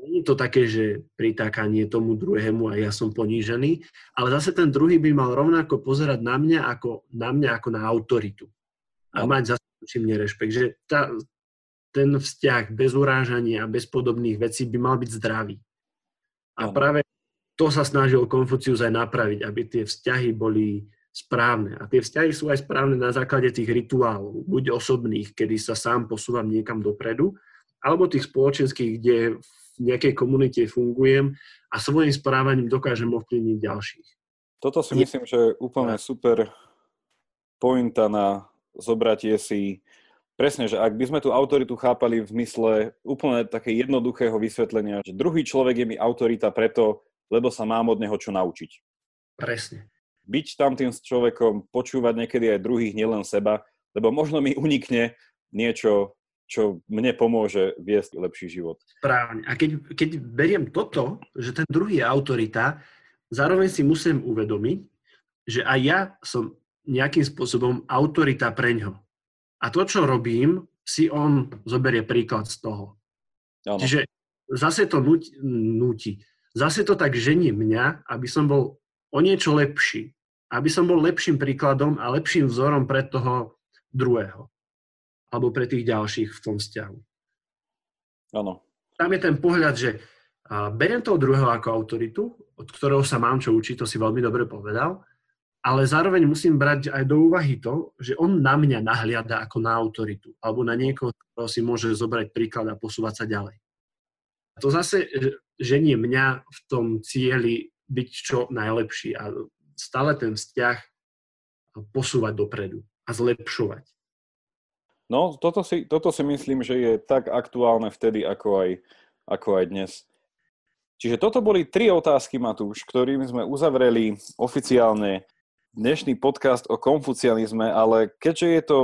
nie je to také, že pritákanie tomu druhému a ja som ponížený, ale zase ten druhý by mal rovnako pozerať na mňa ako na, mňa ako na autoritu. A mať zase mne rešpekt. Že tá, ten vzťah bez urážania a bez podobných vecí by mal byť zdravý. A práve to sa snažil Konfucius aj napraviť, aby tie vzťahy boli správne. A tie vzťahy sú aj správne na základe tých rituálov, buď osobných, kedy sa sám posúvam niekam dopredu, alebo tých spoločenských, kde nejakej komunite fungujem a svojim správaním dokážem ovplyvniť ďalších. Toto si myslím, že je úplne super pointa na zobratie si presne, že ak by sme tú autoritu chápali v zmysle úplne také jednoduchého vysvetlenia, že druhý človek je mi autorita preto, lebo sa mám od neho čo naučiť. Presne byť tam tým človekom, počúvať niekedy aj druhých, nielen seba, lebo možno mi unikne niečo, čo mne pomôže viesť lepší život. Správne. A keď, keď beriem toto, že ten druhý je autorita, zároveň si musím uvedomiť, že aj ja som nejakým spôsobom autorita pre ňo. A to, čo robím, si on zoberie príklad z toho. Ano. Čiže zase to nutí. Zase to tak žení mňa, aby som bol o niečo lepší aby som bol lepším príkladom a lepším vzorom pre toho druhého. Alebo pre tých ďalších v tom vzťahu. Áno. Tam je ten pohľad, že beriem toho druhého ako autoritu, od ktorého sa mám čo učiť, to si veľmi dobre povedal, ale zároveň musím brať aj do úvahy to, že on na mňa nahliada ako na autoritu, alebo na niekoho, ktorého si môže zobrať príklad a posúvať sa ďalej. To zase ženie mňa v tom cieli byť čo najlepší a stále ten vzťah posúvať dopredu a zlepšovať. No, toto si, toto si myslím, že je tak aktuálne vtedy, ako aj, ako aj dnes. Čiže toto boli tri otázky, Matúš, ktorými sme uzavreli oficiálne dnešný podcast o konfucianizme, ale keďže je to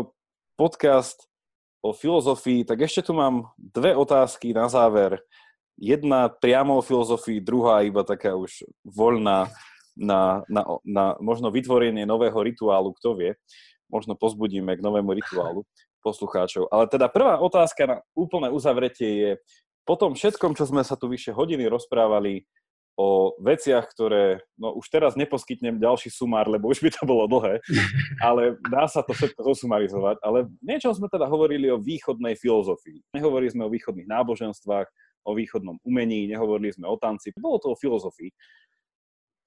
podcast o filozofii, tak ešte tu mám dve otázky na záver. Jedna priamo o filozofii, druhá iba taká už voľná na, na, na možno vytvorenie nového rituálu, kto vie, možno pozbudíme k novému rituálu poslucháčov. Ale teda prvá otázka na úplné uzavretie je, po tom všetkom, čo sme sa tu vyše hodiny rozprávali o veciach, ktoré, no už teraz neposkytnem ďalší sumár, lebo už by to bolo dlhé, ale dá sa to všetko zosumarizovať. Ale niečo sme teda hovorili o východnej filozofii. Nehovorili sme o východných náboženstvách, o východnom umení, nehovorili sme o tanci, bolo to o filozofii.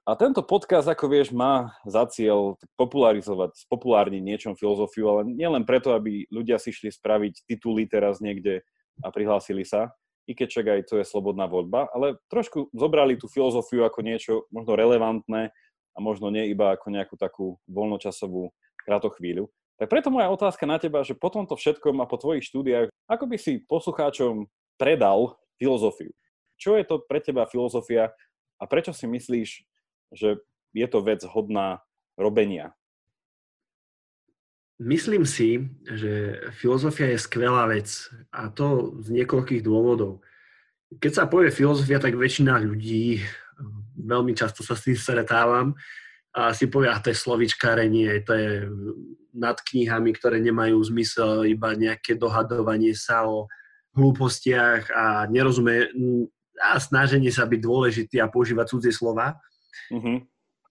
A tento podcast, ako vieš, má za cieľ popularizovať, spopulárniť niečom filozofiu, ale nielen preto, aby ľudia si šli spraviť tituly teraz niekde a prihlásili sa, i keď však aj to je slobodná voľba, ale trošku zobrali tú filozofiu ako niečo možno relevantné a možno nie iba ako nejakú takú voľnočasovú kratochvíľu. Tak preto moja otázka na teba, že po tomto všetkom a po tvojich štúdiách, ako by si poslucháčom predal filozofiu? Čo je to pre teba filozofia a prečo si myslíš, že je to vec hodná robenia? Myslím si, že filozofia je skvelá vec a to z niekoľkých dôvodov. Keď sa povie filozofia, tak väčšina ľudí, veľmi často sa s tým stretávam, a si povie, a to je slovičkárenie, to je nad knihami, ktoré nemajú zmysel, iba nejaké dohadovanie sa o hlúpostiach a nerozumie a snaženie sa byť dôležitý a používať cudzie slova. Mm-hmm.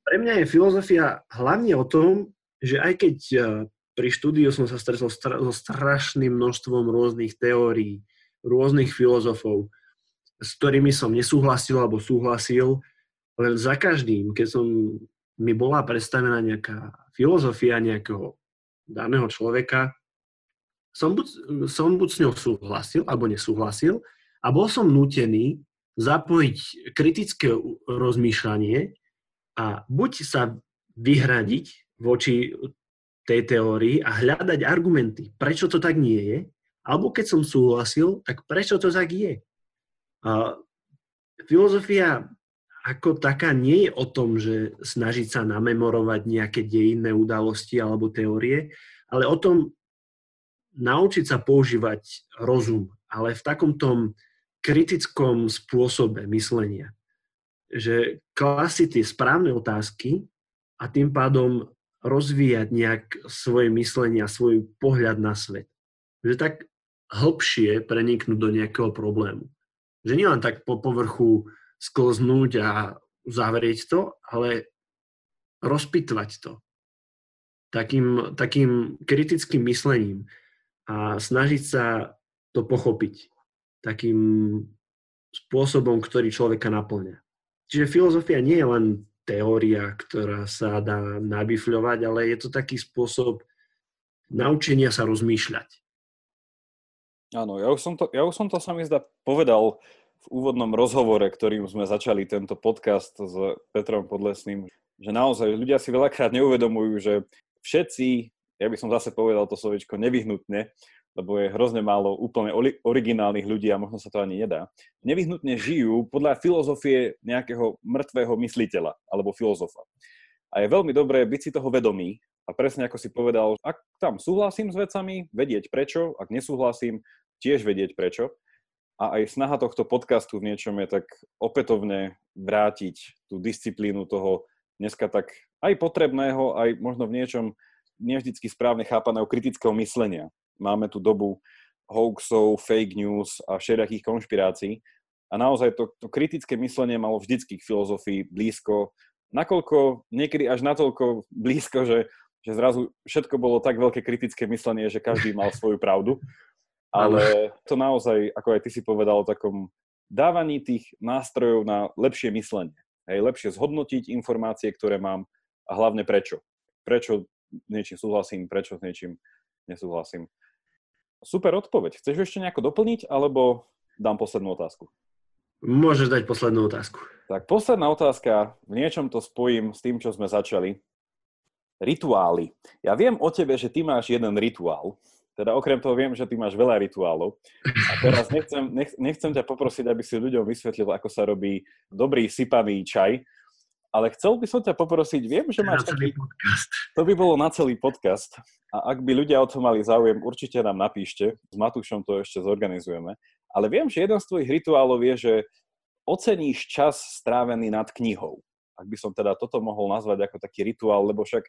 Pre mňa je filozofia hlavne o tom, že aj keď e, pri štúdiu som sa stretol so strašným množstvom rôznych teórií, rôznych filozofov, s ktorými som nesúhlasil alebo súhlasil, len za každým, keď som mi bola predstavená nejaká filozofia nejakého daného človeka, som buď, som buď s ňou súhlasil alebo nesúhlasil a bol som nútený zapojiť kritické rozmýšľanie a buď sa vyhradiť voči tej teórii a hľadať argumenty, prečo to tak nie je, alebo keď som súhlasil, tak prečo to tak je. A filozofia ako taká nie je o tom, že snažiť sa namemorovať nejaké dejinné udalosti alebo teórie, ale o tom naučiť sa používať rozum, ale v takom tom kritickom spôsobe myslenia. že klasiť tie správne otázky a tým pádom rozvíjať nejak svoje myslenie a svoj pohľad na svet. Že tak hlbšie preniknúť do nejakého problému. Že nielen tak po povrchu sklznúť a zavrieť to, ale rozpitvať to. Takým, takým kritickým myslením a snažiť sa to pochopiť takým spôsobom, ktorý človeka naplňa. Čiže filozofia nie je len teória, ktorá sa dá nabifľovať, ale je to taký spôsob naučenia sa rozmýšľať. Áno, ja už som to, ja už som to sa mi zdá povedal v úvodnom rozhovore, ktorým sme začali tento podcast s Petrom Podlesným, že naozaj ľudia si veľakrát neuvedomujú, že všetci, ja by som zase povedal to slovičko nevyhnutne, lebo je hrozne málo úplne originálnych ľudí a možno sa to ani nedá, nevyhnutne žijú podľa filozofie nejakého mŕtvého mysliteľa alebo filozofa. A je veľmi dobré byť si toho vedomý a presne ako si povedal, ak tam súhlasím s vecami, vedieť prečo, ak nesúhlasím, tiež vedieť prečo. A aj snaha tohto podcastu v niečom je tak opätovne vrátiť tú disciplínu toho dneska tak aj potrebného, aj možno v niečom nevždycky správne chápaného kritického myslenia máme tu dobu hoaxov, fake news a všelijakých konšpirácií. A naozaj to, to kritické myslenie malo vždycky k filozofii blízko, nakoľko niekedy až natoľko blízko, že, že zrazu všetko bolo tak veľké kritické myslenie, že každý mal svoju pravdu. Ale to naozaj, ako aj ty si povedal, o takom dávaní tých nástrojov na lepšie myslenie. Hej, lepšie zhodnotiť informácie, ktoré mám a hlavne prečo. Prečo niečím súhlasím, prečo s niečím nesúhlasím. Super odpoveď. Chceš ešte nejako doplniť, alebo dám poslednú otázku? Môžeš dať poslednú otázku. Tak posledná otázka, v niečom to spojím s tým, čo sme začali. Rituály. Ja viem o tebe, že ty máš jeden rituál. Teda okrem toho viem, že ty máš veľa rituálov. A teraz nechcem, nech, nechcem ťa poprosiť, aby si ľuďom vysvetlil, ako sa robí dobrý sypaný čaj, ale chcel by som ťa poprosiť, viem, že máš taký... Podcast. To by bolo na celý podcast. A ak by ľudia o to mali záujem, určite nám napíšte. S Matúšom to ešte zorganizujeme. Ale viem, že jeden z tvojich rituálov je, že oceníš čas strávený nad knihou. Ak by som teda toto mohol nazvať ako taký rituál, lebo však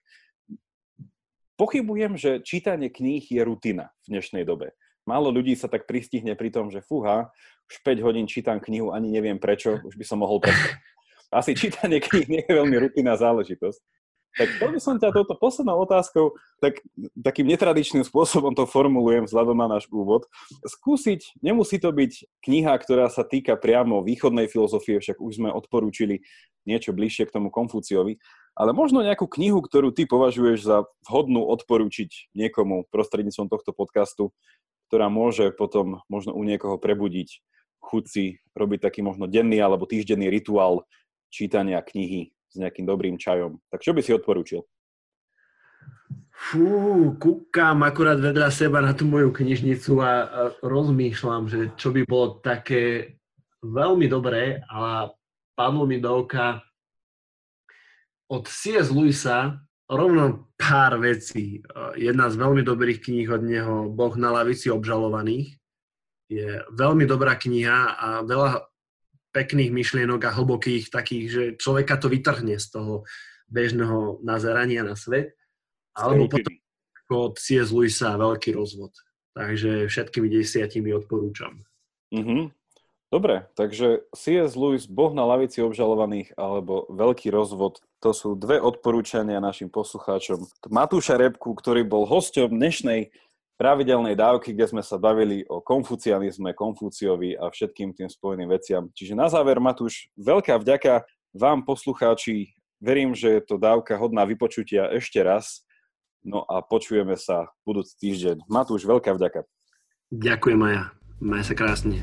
pochybujem, že čítanie kníh je rutina v dnešnej dobe. Málo ľudí sa tak pristihne pri tom, že fúha, už 5 hodín čítam knihu, ani neviem prečo, už by som mohol prestať asi čítanie kníh nie je veľmi rutinná záležitosť. Tak to by som ťa touto poslednou otázkou, tak, takým netradičným spôsobom to formulujem vzhľadom na náš úvod. Skúsiť, nemusí to byť kniha, ktorá sa týka priamo východnej filozofie, však už sme odporúčili niečo bližšie k tomu Konfúciovi, ale možno nejakú knihu, ktorú ty považuješ za vhodnú odporúčiť niekomu prostredníctvom tohto podcastu, ktorá môže potom možno u niekoho prebudiť chuť si robiť taký možno denný alebo týždenný rituál čítania knihy s nejakým dobrým čajom. Tak čo by si odporúčil? Fú, kúkam akurát vedľa seba na tú moju knižnicu a, a rozmýšľam, že čo by bolo také veľmi dobré, ale padlo mi do oka od C.S. Lewisa rovno pár vecí. Jedna z veľmi dobrých kníh od neho, Boh na lavici obžalovaných, je veľmi dobrá kniha a veľa pekných myšlienok a hlbokých takých, že človeka to vytrhne z toho bežného nazerania na svet. Alebo potom od C.S. Lewisa veľký rozvod. Takže všetkými desiatimi odporúčam. Mm-hmm. Dobre, takže C.S. Lewis, Boh na lavici obžalovaných alebo Veľký rozvod, to sú dve odporúčania našim poslucháčom. Matúša Repku, ktorý bol hosťom dnešnej pravidelnej dávky, kde sme sa bavili o konfucianizme, Konfúciovi a všetkým tým spojeným veciam. Čiže na záver, Matúš, veľká vďaka vám, poslucháči. Verím, že je to dávka hodná vypočutia ešte raz. No a počujeme sa budúci týždeň. Matúš, veľká vďaka. Ďakujem, Maja. Maj sa krásne.